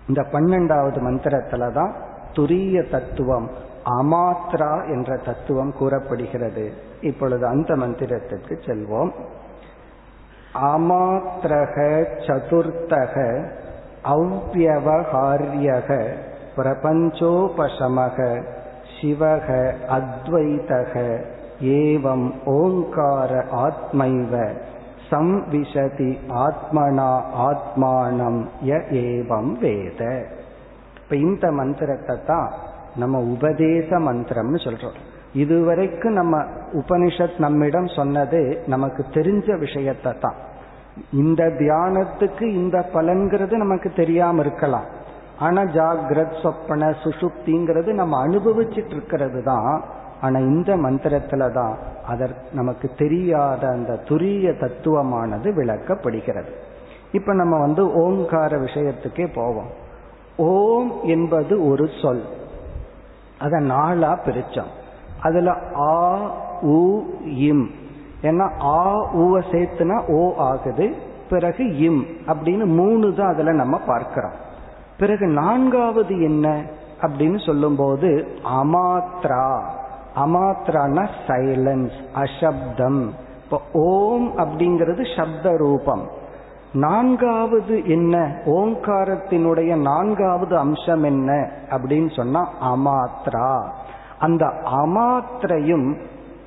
S1: இந்த பன்னெண்டாவது மந்திரத்துல தான் துரிய தத்துவம் அமாத்ரா என்ற தத்துவம் கூறப்படுகிறது. இப்பொழுது அந்த மந்திரத்திற்கு செல்வோம். அமாத்திரக சதுர்த்தக அவ்வகாரியக பிரபஞ்சோபசமக சிவக அத்வைதக ஏவம் ஓங்கார ஆத்மைவ சம்விசதி ஆத்மனா ஆத்மானம் ய ஏவம் வேத. இப்ப இந்த மந்திரத்தை தான் நம்ம உபதேச மந்திரம்னு சொல்றோம். இதுவரைக்கும் நம்ம உபனிஷத் நம்மிடம் சொன்னது நமக்கு தெரிஞ்ச விஷயத்தை தான். இந்த தியானத்துக்கு இந்த பலன்கிறது நமக்கு தெரியாம இருக்கலாம். ஆனா ஜாகிரத் சொப்பன சுசுப்திங்கிறது நம்ம அனுபவிச்சுட்டு இருக்கிறது தான். ஆனா இந்த மந்திரத்துல தான் அதற்கு நமக்கு தெரியாத அந்த துரிய தத்துவமானது விளக்கப்படுகிறது. இப்ப நம்ம வந்து ஓங்கார விஷயத்துக்கே போவோம். ஓம் என்பது ஒரு சொல். அதை நாளா பிரிச்சோம். அதுல ஆ உ இம். ஏன்னா ஆ உவ சேர்த்துனா ஓ ஆகுது பிறகு இம் அப்படின்னு மூணு தான் அதுல நம்ம பார்க்கிறோம். பிறகு நான்காவது என்ன அப்படின்னு சொல்லும்போது அமாத்ரா. அமாத்ரான சைலன்ஸ் அசப்தம். இப்போ ஓம் அப்படிங்கிறது சப்த ரூபம் நான்காவது என்ன? ஓங்காரத்தினுடைய நான்காவது அம்சம் என்ன அப்படின்னு சொன்னா அமாத்ரா. அந்த அமாத்திரையும்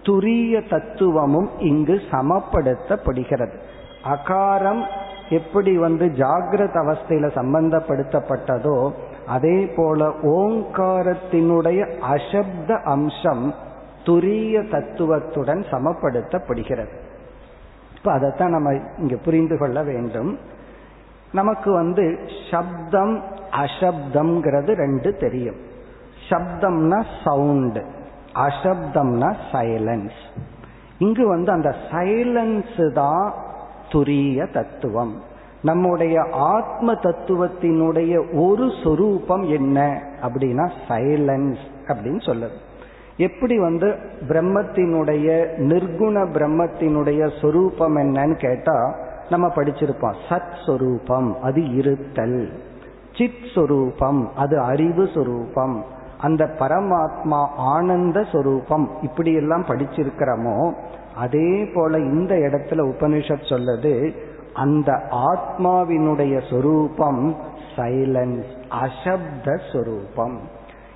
S1: துரிய தத்துவமும் இங்கு சமப்படுத்தப்படுகிறது. அகாரம் எப்படி வந்து ஜாகிரத அவஸ்தையில சம்பந்தப்படுத்தப்பட்டதோ அதே போல ஓங்காரத்தினுடைய அசப்த அம்சம் துரிய தத்துவத்துடன் சமப்படுத்தப்படுகிறது. இப்ப அதைத்தான் நம்ம இங்க புரிந்து கொள்ள வேண்டும். நமக்கு வந்து சப்தம் அசப்தம்ங்கிறது ரெண்டு தெரியும். சப்தம்னா சவுண்ட் அசப்தம்னா சைலன்ஸ் இங்கு வந்து அந்த சைலன்ஸ் தான் துரிய தத்துவம். நம்முடைய ஆத்ம தத்துவத்தினுடைய ஒரு சொரூபம் என்ன அப்படின்னா சைலன்ஸ் அப்படின்னு சொல்லுது. எப்படி வந்து பிரம்மத்தினுடைய நிர்குண பிரம்மத்தினுடைய சொரூபம் என்னன்னு கேட்டா நம்ம படிச்சிருப்போம். சத் சொரூபம் அது இருத்தல். சித் சொரூபம் அது அறிவு சொரூபம். அந்த பரமாத்மா ஆனந்த சொரூபம் இப்படி எல்லாம் படிச்சிருக்கிறோமோ அதே போல இந்த இடத்துல உபனிஷத் சொல்லது அந்த ஆத்மாவினுடைய சொரூபம் சைலன்ஸ் அசப்த சொரூபம்.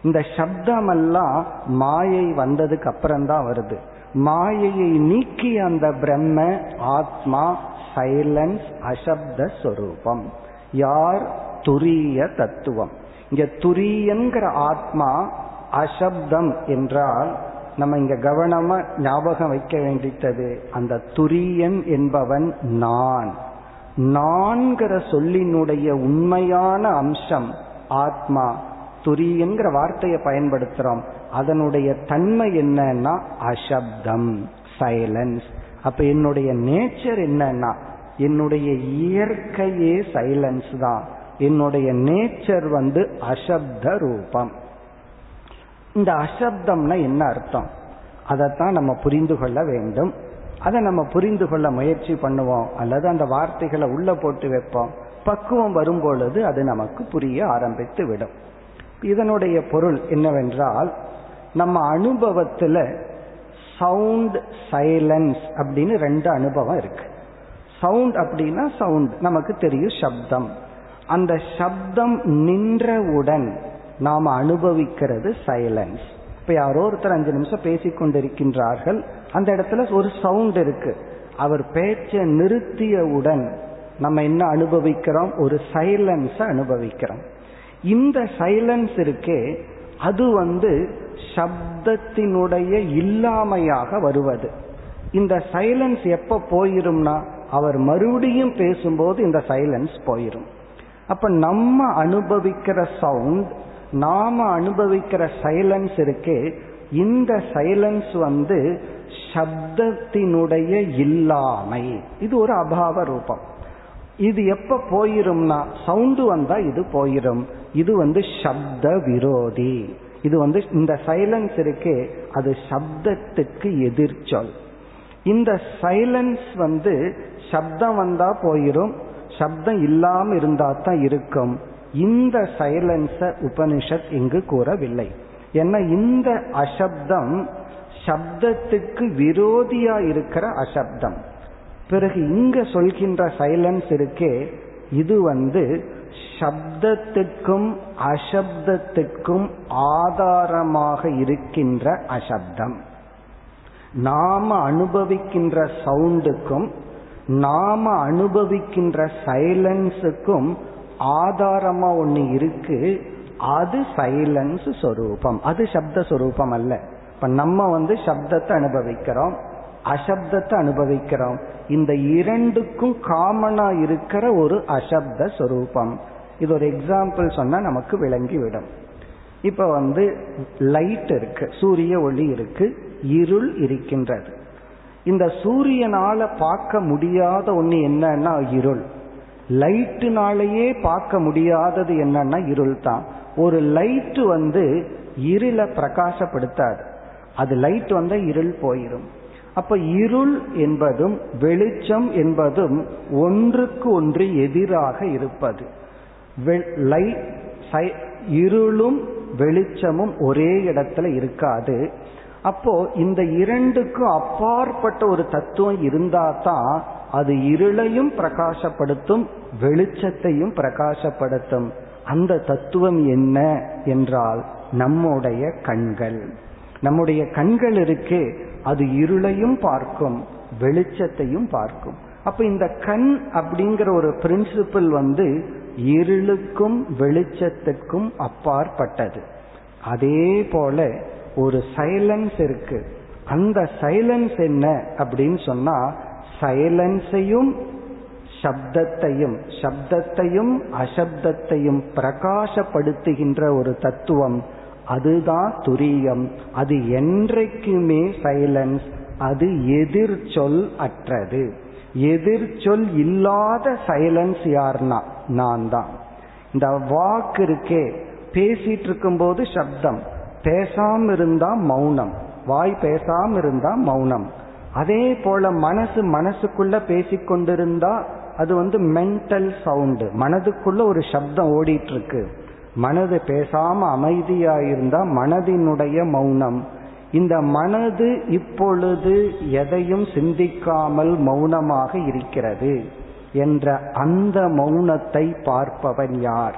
S1: இந்த சப்தமெல்லாம் மாயை வந்ததுக்கு அப்புறம்தான் வருது. மாயையை நீக்கி அந்த பிரம்ம ஆத்மா சைலன்ஸ் அசப்த சொரூபம். யார்? துரிய தத்துவம் இங்க துரியங்கிற ஆத்மா அசப்தம் என்றால் நம்ம இங்க கவனமா ஞாபகம் வைக்க வேண்டித்தது அந்த துரியன் என்பவன் நான். நான்கிற சொல்லினுடைய உண்மையான அம்சம் ஆத்மா. துரியன்கிற வார்த்தையை பயன்படுத்துறோம். அதனுடைய தன்மை என்னன்னா அசப்தம் சைலன்ஸ் அப்ப என்னுடைய நேச்சர் என்னன்னா என்னுடைய இயற்கையே சைலன்ஸ் தான். என்னுடைய நேச்சர் வந்து அசப்த ரூபம். இந்த அசப்தம்னா என்ன அர்த்தம்? அதைத்தான் நம்ம புரிந்து கொள்ள வேண்டும். அதை நம்ம புரிந்து கொள்ள முயற்சி பண்ணுவோம். அல்லது அந்த வார்த்தைகளை உள்ள போட்டு வைப்போம். பக்குவம் வரும் பொழுது அது நமக்கு புரிய ஆரம்பித்து விடும். இதனுடைய பொருள் என்னவென்றால் நம்ம அனுபவத்துல சவுண்ட் சைலன்ஸ் அப்படின்னு ரெண்டு அனுபவம் இருக்கு. சவுண்ட் அப்படின்னா சவுண்ட் நமக்கு தெரியும் சப்தம். அந்த சப்தம் நின்றவுடன் நாம் அனுபவிக்கிறது சைலன்ஸ் இப்ப யாரோ ஒருத்தர் அஞ்சு நிமிஷம் பேசிக்கொண்டிருக்கின்றார்கள். அந்த இடத்துல ஒரு சவுண்ட் இருக்கு. அவர் பேச்சை நிறுத்தியவுடன் நம்ம என்ன அனுபவிக்கிறோம்? ஒரு சைலன்ஸ அனுபவிக்கிறோம். இந்த சைலன்ஸ் இருக்கே அது வந்து சப்தத்தினுடைய இல்லாமையாக வருவது. இந்த சைலன்ஸ் எப்ப போயிரும்னா அவர் மறுபடியும் பேசும்போது இந்த சைலன்ஸ் போயிரும். அப்ப நம்ம அனுபவிக்கிற சவுண்ட் நாம அனுபவிக்கிற சைலன்ஸ் இருக்கே. இந்த சைலன்ஸ் வந்து சப்தத்தினுடைய இல்லாமை. இது ஒரு அபாவ ரூபம். இது எப்ப போயிரும்னா சவுண்டு வந்தா இது போயிரும். இது வந்து சப்த விரோதி. இது வந்து இந்த சைலன்ஸ் இருக்கே அது சப்தத்துக்கு எதிர்ச்சொல். இந்த சைலன்ஸ் வந்து சப்தம் வந்தா போயிரும் சப்தம் இல்லாம இருந்தா தான் இருக்கும். இந்த சைலன்ஸ உபனிஷத் இங்கு கூறவில்லை. ஏன்னா இந்த அசப்தம் சப்தத்துக்கு விரோதியா இருக்கிற அசப்தம். பிறகு இங்க சொல்கின்ற சைலன்ஸ் இருக்கே இது வந்து சப்தத்துக்கும் அசப்தத்துக்கும் ஆதாரமாக இருக்கின்ற அசப்தம். நாம அனுபவிக்கின்ற சவுண்டுக்கும் நாம அனுபவிக்கின்ற சைலன்ஸுக்கும் ஆதாரமா ஒண்ணு இருக்கு. அது சைலன்ஸ் சொரூபம். அது சப்த சொரூபம் அல்ல. இப்ப நம்ம வந்து சப்தத்தை அனுபவிக்கிறோம் அசப்தத்தை அனுபவிக்கிறோம். இந்த இரண்டுக்கும் காமனா இருக்கிற ஒரு அசப்த சொரூபம். இது ஒரு எக்ஸாம்பிள் சொன்னா நமக்கு விளங்கிவிடும். இப்ப வந்து லைட் இருக்கு சூரிய ஒளி இருக்கு இருள் இருக்கின்றது. இந்த சூரியனால பார்க்க முடியாத ஒண்ணு என்னன்னா இருள். லைட்டுனாலேயே பார்க்க முடியாதது என்னன்னா இருள் தான் ஒரு லைட் வந்து இருளை பிரகாசப்படுத்தாது. அது லைட் வந்தா இருள் போயிடும் அப்ப இருள் என்பதும் வெளிச்சம் என்பதும் ஒன்றுக்கு ஒன்று எதிராக இருப்பது. இருளும் வெளிச்சமும் ஒரே இடத்துல இருக்காது. அப்போ இந்த இரண்டுக்கும் அப்பாற்பட்ட ஒரு தத்துவம் இருந்தா தான் அது இருளையும் பிரகாசப்படுத்தும் வெளிச்சத்தையும் பிரகாசப்படுத்தும். அந்த தத்துவம் என்ன என்றால் நம்முடைய கண்கள். நம்முடைய கண்கள் இருக்கே அது இருளையும் பார்க்கும் வெளிச்சத்தையும் பார்க்கும். அப்ப இந்த கண் அப்படிங்கிற ஒரு பிரின்சிபிள் வந்து இருளுக்கும் வெளிச்சத்துக்கும் அப்பாற்பட்டது. அதே போல ஒரு சைலன்ஸ் இருக்கு. அந்த சைலன்ஸ் என்ன அப்படின்னு சொன்னா சைலன்ஸையும் சப்தத்தையும் சப்தத்தையும் அசப்தத்தையும் பிரகாசப்படுத்துகின்ற ஒரு தத்துவம். அதுதான் துரியம். அது என்றைக்குமே சைலன்ஸ் அது எதிர் சொல் அற்றது. எதிர் சொல் இல்லாத சைலன்ஸ் யார்னா நான் தான் இந்த வாக்கு இருக்கே. பேசிட்டு இருக்கும்போது சப்தம். பேசாம இருந்தா மௌனம். வாய் பேசாம இருந்தா மௌனம். அதே போல மனசு மனசுக்குள்ள பேசிக்கொண்டிருந்தா அது வந்து மென்டல் சவுண்டு மனதுக்குள்ள ஒரு சப்தம் ஓடிட்டு இருக்கு மனது பேசாம அமைதியா இருந்தா மனதினுடைய மௌனம். இந்த மனது இப்பொழுது எதையும் சிந்திக்காமல் மௌனமாக இருக்கிறது என்ற அந்த மௌனத்தை பார்ப்பவன் யார்?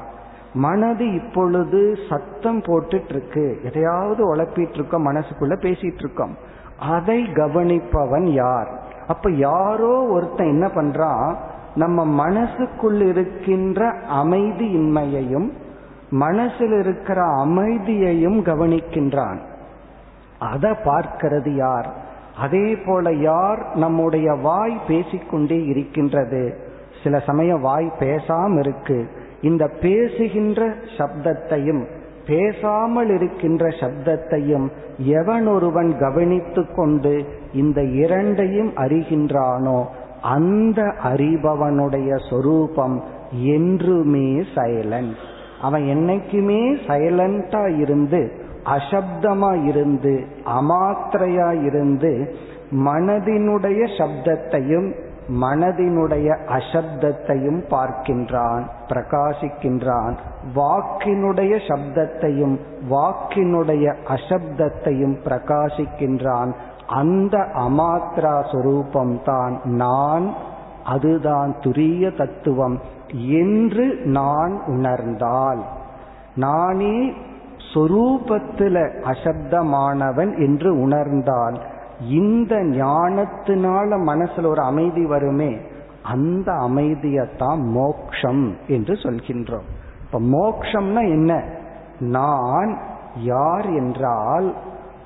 S1: மனது இப்பொழுது சத்தம் போட்டுட்டு இருக்கு எதையாவது உழப்பிட்டு இருக்கோம் மனசுக்குள்ள பேசிட்டு இருக்கோம் அதை கவனிப்பவன் யார்? அப்ப யாரோ ஒருத்தன் என்ன பண்றான்? நம்ம மனசுக்குள் இருக்கின்ற அமைதியின்மையையும் மனசில் இருக்கிற அமைதியையும் கவனிக்கின்றான். அதை பார்க்கிறது யார்? அதே போல யார் நம்முடைய வாய் பேசிக்கொண்டே இருக்கின்றது? சில சமயம் வாய் பேசாம இருக்கு. இந்த பேசுகின்ற சப்தத்தையும் பேசாமல் இருக்கின்ற சப்தத்தையும் எவன் ஒருவன் கவனித்து கொண்டு இந்த இரண்டையும் அறிகின்றானோ அந்த அறிபவனுடைய சொரூபம் என்றுமே சைலன்ஸ் அவன் என்னைக்குமே சைலண்டா இருந்து அசப்தமா இருந்து அமாத்திரையா இருந்து மனதினுடைய சப்தத்தையும் மனதினுடைய அசப்தத்தையும் பார்க்கின்றான் பிரகாசிக்கின்றான். வாக்கினுடைய சப்தத்தையும் வாக்கினுடைய அசப்தத்தையும் பிரகாசிக்கின்றான். அந்த அமாத்ரா சுரூபம் தான் நான் அதுதான் துரிய தத்துவம் என்று நான் உணர்ந்தால் நானே சொரூபத்தில் அசப்தமானவன் என்று உணர்ந்தால் இந்த ஞானத்தினால மனசுல ஒரு அமைதி வருமே அந்த அமைதியத்தான் மோக்ஷம் என்று சொல்கின்றோம். இப்ப மோக்ஷம்னா என்ன? நான் யார் என்றால்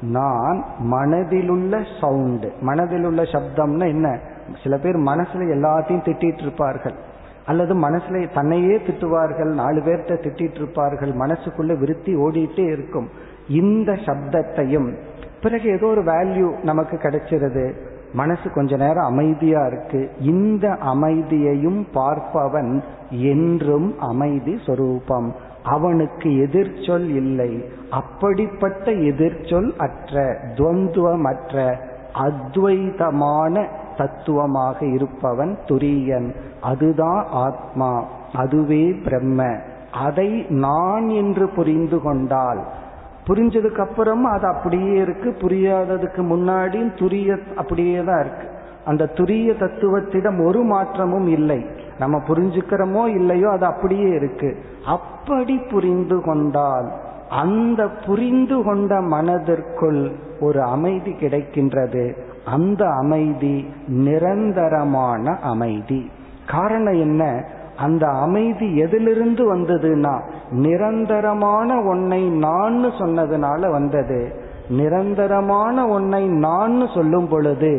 S1: நான் மனதிலுள்ள சவுண்டு. மனதிலுள்ள சப்தம்னா என்ன? சில பேர் மனசுல எல்லாத்தையும் திட்டிட்டு இருப்பார்கள் அல்லது மனசுல தன்னையே திட்டுவார்கள். நாலு பேர்த்த திட்டிட்டு இருப்பார்கள் மனசுக்குள்ள விருத்தி ஓடிட்டே இருக்கும். இந்த சப்தத்தையும் பிறகு ஏதோ ஒரு வேல்யூ நமக்கு கிடைச்சிருது. மனசு கொஞ்ச நேரம் அமைதியா இருக்கு. இந்த அமைதியையும் பார்ப்பவன் என்றும் அமைதி சொரூபம். அவனுக்கு எதிர்ச்சொல் இல்லை. அப்படிப்பட்ட எதிர்ச்சொல் அற்ற துவந்துவமற்ற அத்வைதமான தத்துவமாக இருப்பவன் துரியன். அதுதான் ஆத்மா. அதுவே பிரம்ம. அதை நான் என்று புரிந்து கொண்டால் புரிஞ்சதுக்கு அப்புறமும் அது அப்படியே இருக்கு புரியாததுக்கு முன்னாடியும் துரிய அப்படியே தான் இருக்கு. அந்த துரிய தத்துவத்திடம் ஒரு மாற்றமும் இல்லை. நம்ம புரிஞ்சுக்கிறோமோ இல்லையோ அது அப்படியே இருக்கு. அப்படி புரிந்து கொண்டால் அந்த புரிந்து கொண்ட மனதிற்குள் ஒரு அமைதி கிடைக்கின்றது. அந்த அமைதி நிரந்தரமான அமைதி. காரணம் என்ன? அந்த அமைதி எதிலிருந்து வந்ததுன்னா நிரந்தரமான ஒன்னை நான் சொன்னதுனால வந்தது. நிரந்தரமான ஒன்னை நான் சொல்லும் பொழுது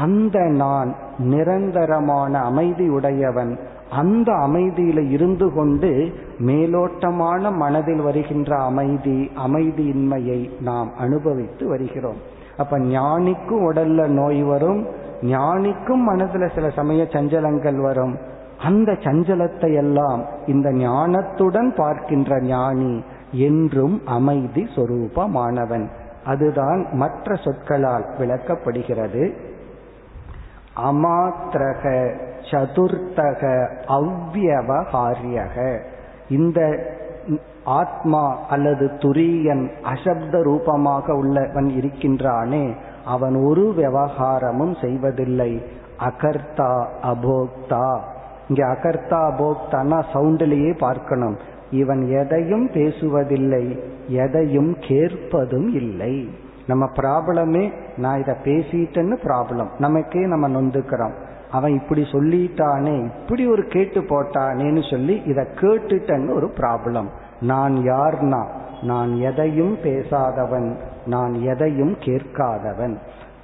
S1: அந்த நான் நிரந்தரமான அமைதி உடையவன் அந்த அமைதியில இருந்து கொண்டு மேலோட்டமான மனதில் வருகின்ற அமைதி அமைதியின்மையை நாம் அனுபவித்து வருகிறோம். அப்ப ஞானிக்கும் உடல்ல நோய் வரும் ஞானிக்கும் மனதுல சில சமய சஞ்சலங்கள் வரும். அந்த சஞ்சலத்தை எல்லாம் இந்த ஞானத்துடன் பார்க்கின்ற ஞானி என்றும் அமைதி சொரூபமானவன். அதுதான் மற்ற சொற்களால் விளக்கப்படுகிறது. அமாத்திரக சதுர்த்தக அவ்வியவகாரியக இந்த ஆத்மா அல்லது துரியன் அசப்த ரூபமாக உள்ளவன் இருக்கின்றானே அவன் ஒரு விவகாரமும் செய்வதில்லை. அகர்த்தா அபோக்தா. இங்க அகர்த்தா போக்தானா சவுண்டிலேயே பார்க்கணும். இவன் எதையும் பேசுவதில்லை எதையும் கேட்பதும் இல்லை. நம்ம ப்ராப்ளமே நான் இதை பேசிட்டேன்னு ப்ராப்ளம். நமக்கே நம்ம நொந்துக்கிறோம். அவன் இப்படி சொல்லிட்டானே இப்படி ஒரு கேட்டு போட்டானேன்னு சொல்லி இதை கேட்டுட்டேன்னு ஒரு ப்ராப்ளம். நான் யார்னா? நான் எதையும் பேசாதவன் நான் எதையும் கேட்காதவன்.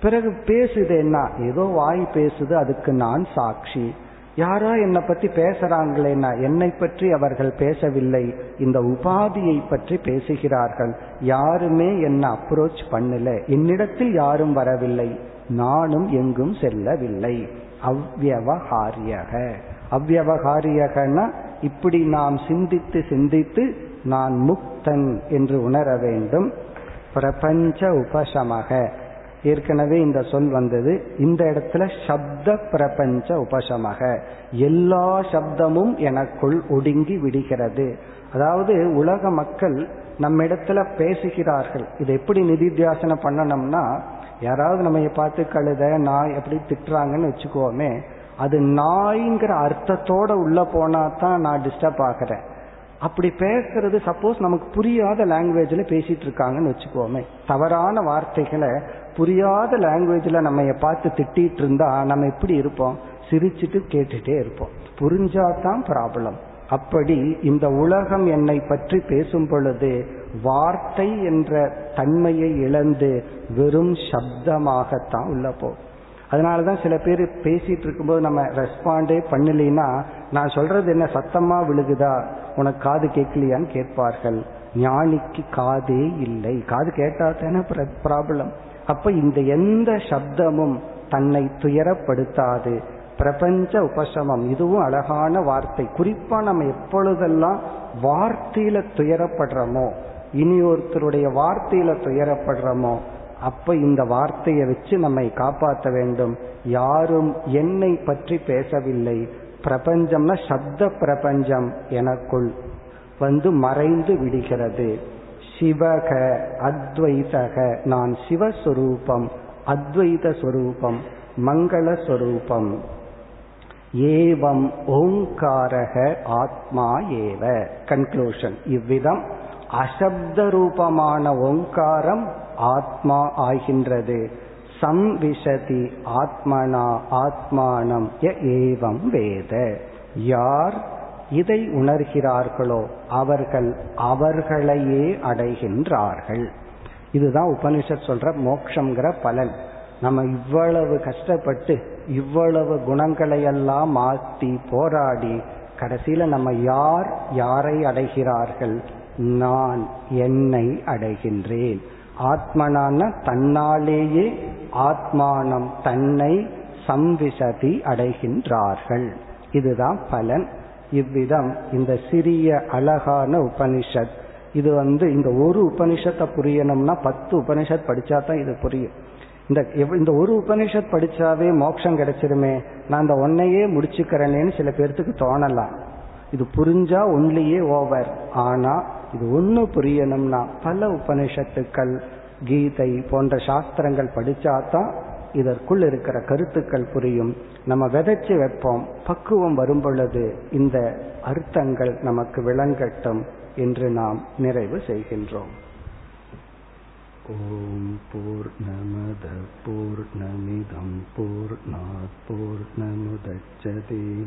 S1: பிறகு பேசுது என்ன ஏதோ வாய் பேசுது அதுக்கு நான் சாட்சி. யாரோ என்னை பற்றி பேசுறாங்களேன்னா என்னை பற்றி அவர்கள் பேசவில்லை. இந்த உபாதியை பற்றி பேசுகிறார்கள். யாருமே என்னை அப்ரோச் பண்ணல. என்னிடத்தில் யாரும் வரவில்லை. நானும் எங்கும் செல்லவில்லை. அவ்வகாரியக அவ்வகாரியகனா இப்படி நாம் சிந்தித்து சிந்தித்து நான் முக்தன் என்று உணர வேண்டும். பிரபஞ்ச உபசமக. ஏற்கனவே இந்த சொல் வந்தது. இந்த இடத்துல சப்த பிரபஞ்ச உபசமக. எல்லா சப்தமும் எனக்குள் ஒடுங்கி விடுகிறது. அதாவது உலக மக்கள் நம்ம இடத்துல பேசுகிறார்கள். இது எப்படி நிதித்தியாசனம் பண்ணணும்னா யாராவது நம்ம பார்த்து கழுத நாய் எப்படி திட்டுறாங்கன்னு வச்சுக்கோமே அது நாய்ங்கிற அர்த்தத்தோட உள்ள போனா தான் நான் டிஸ்டர்ப் ஆகிறேன். அப்படி பேசுறது சப்போஸ் நமக்கு புரியாத லாங்குவேஜில் பேசிட்டு இருக்காங்கன்னு வச்சுக்கோமே. தவறான வார்த்தைகளை புரியாத லாங்குவேஜில் நம்ம பார்த்து திட்டிகிட்டு இருந்தா நம்ம எப்படி இருப்போம்? சிரிச்சுட்டு கேட்டுட்டே இருப்போம். புரிஞ்சாதான் ப்ராப்ளம் அப்படி இந்த உலகம் என்னை பற்றி பேசும் பொழுது வார்த்தை என்ற தன்மையை இழந்து வெறும் சப்தமாகத்தான் உள்ள அதனால அதனாலதான் சில பேர் பேசிட்டு இருக்கும்போது நம்ம ரெஸ்பாண்டே பண்ணலைன்னா நான் சொல்றது என்ன சத்தமா விழுகுதா? உனக்கு காது கேட்கலையான்னு கேட்பார்கள். ஞானிக்கு காதே இல்லை. காது கேட்டா தானே ப்ராப்ளம் அப்ப இந்த எந்த சப்தமும் தன்னை துயரப்படுத்தாது. பிரபஞ்ச உபசமம். இதுவும் அழகான வார்த்தை. குறிப்பா நம்ம எப்பொழுதெல்லாம் வார்த்தையில துயரப்படுறோமோ இனி ஒருத்தருடைய வார்த்தையில துயரப்படுறோமோ அப்ப இந்த வார்த்தையை வச்சு நம்மை காப்பாற்ற வேண்டும். யாரும் என்னை பற்றி பேசவில்லை. பிரபஞ்சம்னா சப்த பிரபஞ்சம் எனக்குள் வந்து மறைந்து விடுகிறது. சிவக அத்வைதக நான் சிவஸ்வரூபம் அத்வைத ஸ்வரூபம் மங்களஸ்வரூபம் ஏவம் ஓங்காரக ஆத்மா ஏவ. கன்க்ளூஷன் இவ்விதம் அசப்த ரூபமான ஓங்காரம் ஆத்மா ஆகின்றது. சம்விசதி ஆத்மனா ஆத்மானம் ஏவம் வேத. யார் இதை உணர்கிறார்களோ அவர்கள் அவர்களையே அடைகின்றார்கள். இதுதான் உபனிஷத் சொல்ற மோக்ஷங்கிற பலன். நம்ம இவ்வளவு கஷ்டப்பட்டு இவ்வளவு குணங்களை எல்லாம் மாற்றி போராடி கடைசியில நம்ம யார் யாரை அடைகிறார்கள்? நான் என்னை அடைகின்றேன். ஆத்மனான தன்னாலேயே ஆத்மானம் தன்னை சம்விசதி அடைகின்றார்கள். இதுதான் பலன். இவ்விதம் இந்த சிறிய அழகான உபனிஷத். இது வந்து இந்த ஒரு உபனிஷத்தை புரியணும்னா பத்து உபனிஷத் படிச்சா தான் இது புரியும். இந்த இந்த ஒரு உபனிஷத் படிச்சாவே மோட்சம் கிடைச்சிருமே. நான் இந்த ஒன்னையே முடிச்சுக்கிறேனேன்னு சில பேர்த்துக்கு தோணலாம். இது புரிஞ்சா ஒன்லியே ஓவர். ஆனா இது ஒன்று புரியணும்னா பல உபனிஷத்துக்கள் கீதை போன்ற சாஸ்திரங்கள் படிச்சாதான் இதற்குள் இருக்கிற கருத்துக்கள் புரியும். நம்ம விதைச்சு வைப்போம். பக்குவம் வரும் பொழுது இந்த அர்த்தங்கள் நமக்கு விளங்கட்டும் என்று நாம் நிறைவு செய்கின்றோம். ஓம் போர் பூர்ணமிதம் பூர்ணா நமிதம்